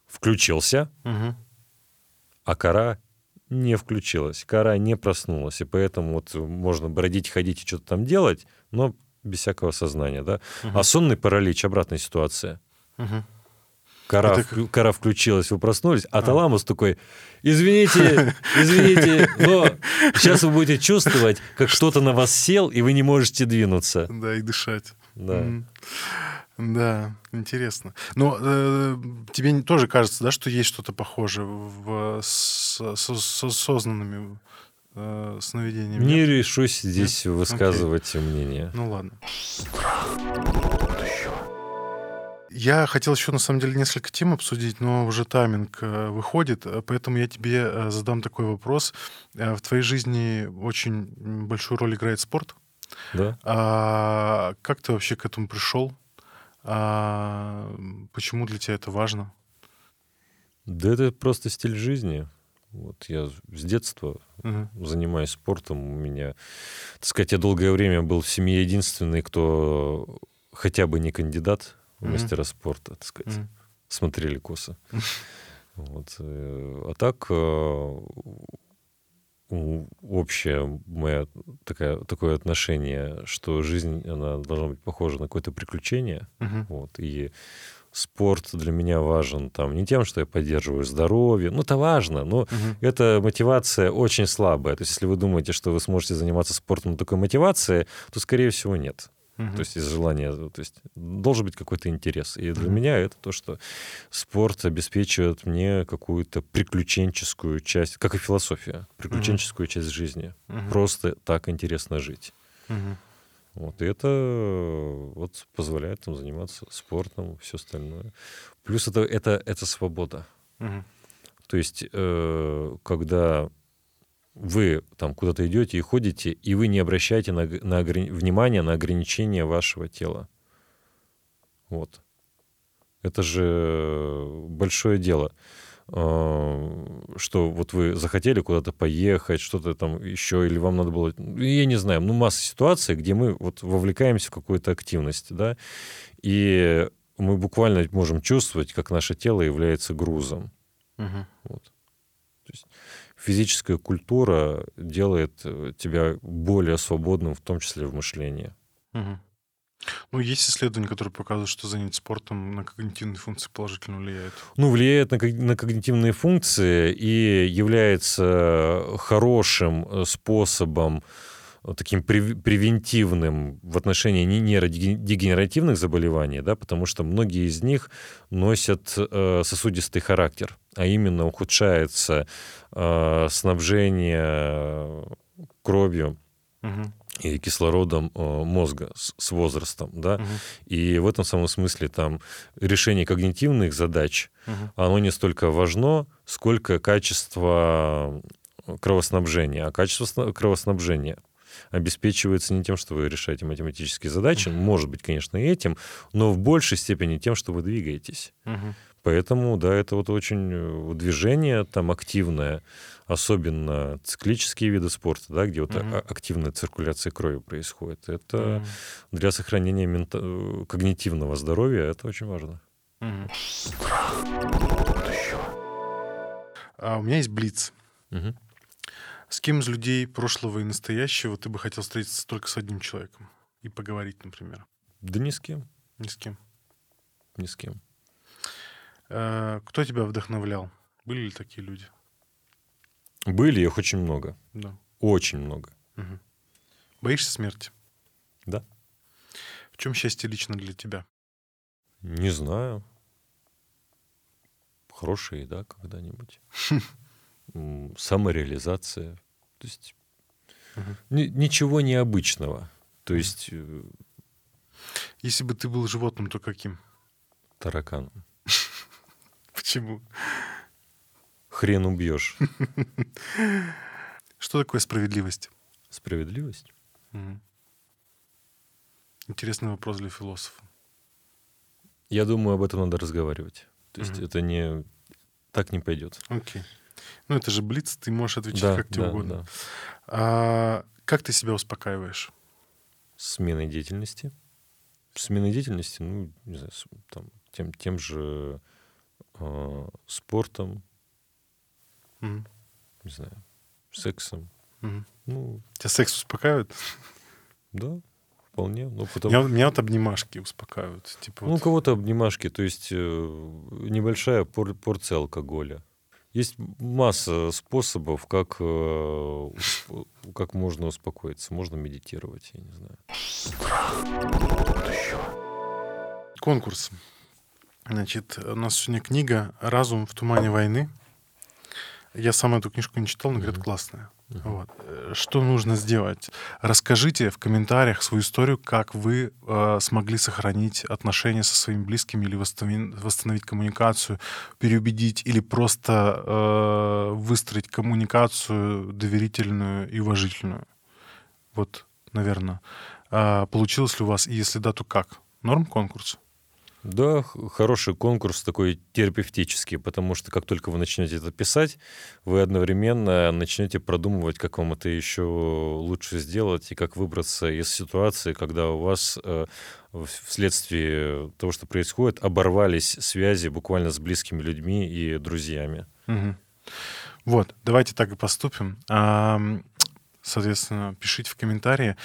включился, угу. а кора не включилась, кора не проснулась, и поэтому вот можно бродить, ходить и что-то там делать, но без всякого сознания, да. Угу. А сонный паралич обратная ситуация. Угу. Кора, Это... кора включилась, вы проснулись, а, а. таламус такой, извините, извините, но сейчас вы будете чувствовать, как что-то на вас сел, и вы не можете двинуться. Да, и дышать. Да. Да, интересно. Но э, тебе тоже кажется, да, что есть что-то похожее в, с, с, с осознанными э, сновидениями? Не решусь здесь Нет? высказывать мнение. Ну ладно. Я хотел еще, на самом деле, несколько тем обсудить, но уже тайминг э, выходит, э, поэтому я тебе э, задам такой вопрос. В твоей жизни очень большую роль играет спорт. Да? А как ты вообще к этому пришел? А, почему для тебя это важно? Да это просто стиль жизни. Вот я с детства Мгм. занимаюсь спортом. У меня, так сказать, я долгое время был в семье единственный, кто хотя бы не кандидат Мгм. мастера спорта, так сказать. Мгм. Смотрели косо. Вот. э, А так э, общее мое такая, такое отношение, что жизнь, она должна быть похожа на какое-то приключение. Мгм. Вот. И спорт для меня важен там не тем, что я поддерживаю здоровье. Ну, это важно, но Мгм. эта мотивация очень слабая. То есть, если вы думаете, что вы сможете заниматься спортом на такой мотивации, то, скорее всего, нет. Мгм. То есть из желания, то есть должен быть какой-то интерес. И для Мгм. меня это то, что спорт обеспечивает мне какую-то приключенческую часть, как и философия, приключенческую часть жизни. Мгм. Просто так интересно жить. Мгм. Вот, и это вот позволяет там заниматься спортом, все остальное. Плюс это, это, это свобода. Мгм. То есть, э, когда вы там куда-то идете и ходите, и вы не обращаете на, на ограни- внимание на ограничения вашего тела. Вот. Это же большое дело. Э, Что вот вы захотели куда-то поехать, что-то там еще, или вам надо было... Я не знаю, ну масса ситуаций, где мы вот вовлекаемся в какую-то активность, да, и мы буквально можем чувствовать, как наше тело является грузом. Мгм. Вот. Физическая культура делает э, тебя более свободным, в том числе в мышлении. Мгм. Ну, есть исследования, которые показывают, что занятие спортом на когнитивные функции положительно влияет. Ну, влияет на, на когнитивные функции и является хорошим э, способом, э, таким прев- превентивным в отношении не- нейродегенеративных заболеваний, да, потому что многие из них носят э, сосудистый характер, а именно ухудшается э, снабжение кровью и кислородом э, мозга с, возрастом, да, Мгм. и в этом самом смысле там решение когнитивных задач, Мгм. оно не столько важно, сколько качество кровоснабжения. А качество сна- кровоснабжения обеспечивается не тем, что вы решаете математические задачи, может быть, конечно, и этим, но в большей степени тем, что вы двигаетесь. Мгм. Поэтому, да, это вот очень э, движение там активное, особенно циклические виды спорта, да, где вот а- активная циркуляция крови происходит. Это Мгм. для сохранения мента- э, когнитивного здоровья это очень важно. Мгм. А у меня есть блиц. Мгм. С кем из людей прошлого и настоящего ты бы хотел встретиться только с одним человеком и поговорить, например? Да ни с кем, Ни с кем. ни с кем. А, Кто тебя вдохновлял? Были ли такие люди? Были их очень много, Да. очень много. Мгм. Боишься смерти? Да. В чем счастье лично для тебя? Не знаю. Хорошая еда когда-нибудь. Самореализация. То есть ни- ничего необычного. То есть э, Если бы ты был животным, то каким? таракан. Почему? Хрен убьешь. Что такое справедливость? Справедливость? Интересный вопрос для философа. Я думаю, об этом надо разговаривать. То есть это не... Так не пойдет. Окей. Ну, это же блиц, ты можешь отвечать Да, как тебе да, угодно. да. А как ты себя успокаиваешь? Сменой деятельности. Сменой деятельности, ну, не знаю, там, тем, тем же э, спортом, Мгм. не знаю, сексом. Мгм. Ну, Тебя секс успокаивает? да, вполне. Ну, потом... Меня, меня вот обнимашки успокаивают. Типа Ну, у вот, кого-то обнимашки, то есть э, небольшая пор- порция алкоголя. Есть масса способов, как, э, как можно успокоиться. Можно медитировать, я не знаю. конкурс. Значит, у нас сегодня книга «Разум в тумане войны». Я сам эту книжку не читал, но, говорят, Мгм. Классная. Вот. Э, что нужно сделать? Расскажите в комментариях свою историю, как вы э, смогли сохранить отношения со своими близкими или восстановить, восстановить коммуникацию, переубедить или просто э, выстроить коммуникацию доверительную и уважительную. Вот, наверное. А получилось ли у вас, и если да, то как? Норм конкурс? Да, хороший конкурс такой терапевтический, потому что как только вы начнете это писать, вы одновременно начнете продумывать, как вам это еще лучше сделать и как выбраться из ситуации, когда у вас э, вследствие того, что происходит, оборвались связи буквально с близкими людьми и друзьями. Угу. Вот, давайте так и поступим. Соответственно, пишите в комментарии.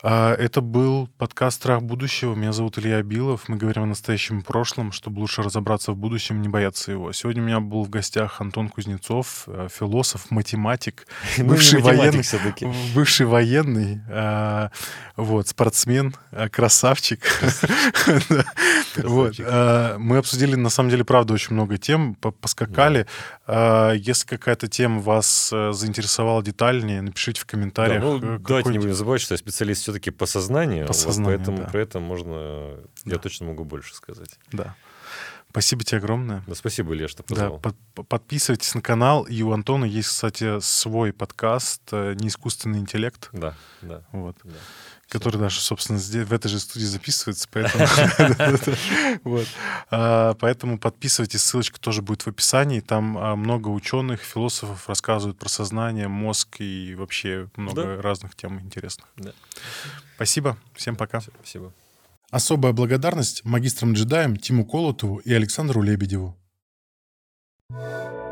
А, это был подкаст «Страх будущего». Меня зовут Илья Билов. Мы говорим о настоящем и прошлом, чтобы лучше разобраться в будущем, не бояться его. Сегодня у меня был в гостях Антон Кузнецов, э, философ, математик, бывший военный, бывший военный, а, вот, спортсмен, а, красавчик. Вот. Мы обсудили, на самом деле, правда, очень много тем, поскакали. Если какая-то тема вас э, заинтересовала детальнее, напишите в комментариях. Ну, э, давайте не будем забывать, что я специалист все-таки по сознанию. По сознанию, поэтому да. про это можно... Да. Я точно могу больше сказать. Да. Спасибо тебе огромное. Да, спасибо, Илья, что позвал. Да, под, подписывайтесь на канал. И у Антона есть, кстати, свой подкаст э, «Неискусственный интеллект». Да, да. Вот. Да который даже, собственно, здесь, в этой же студии записывается, поэтому... А, поэтому подписывайтесь, ссылочка тоже будет в описании. Там а, много ученых, философов рассказывают про сознание, мозг и вообще много разных тем интересных. Спасибо, всем пока. Спасибо. Особая благодарность магистрам-джедаям Тиму Колотову и Александру Лебедеву. thank you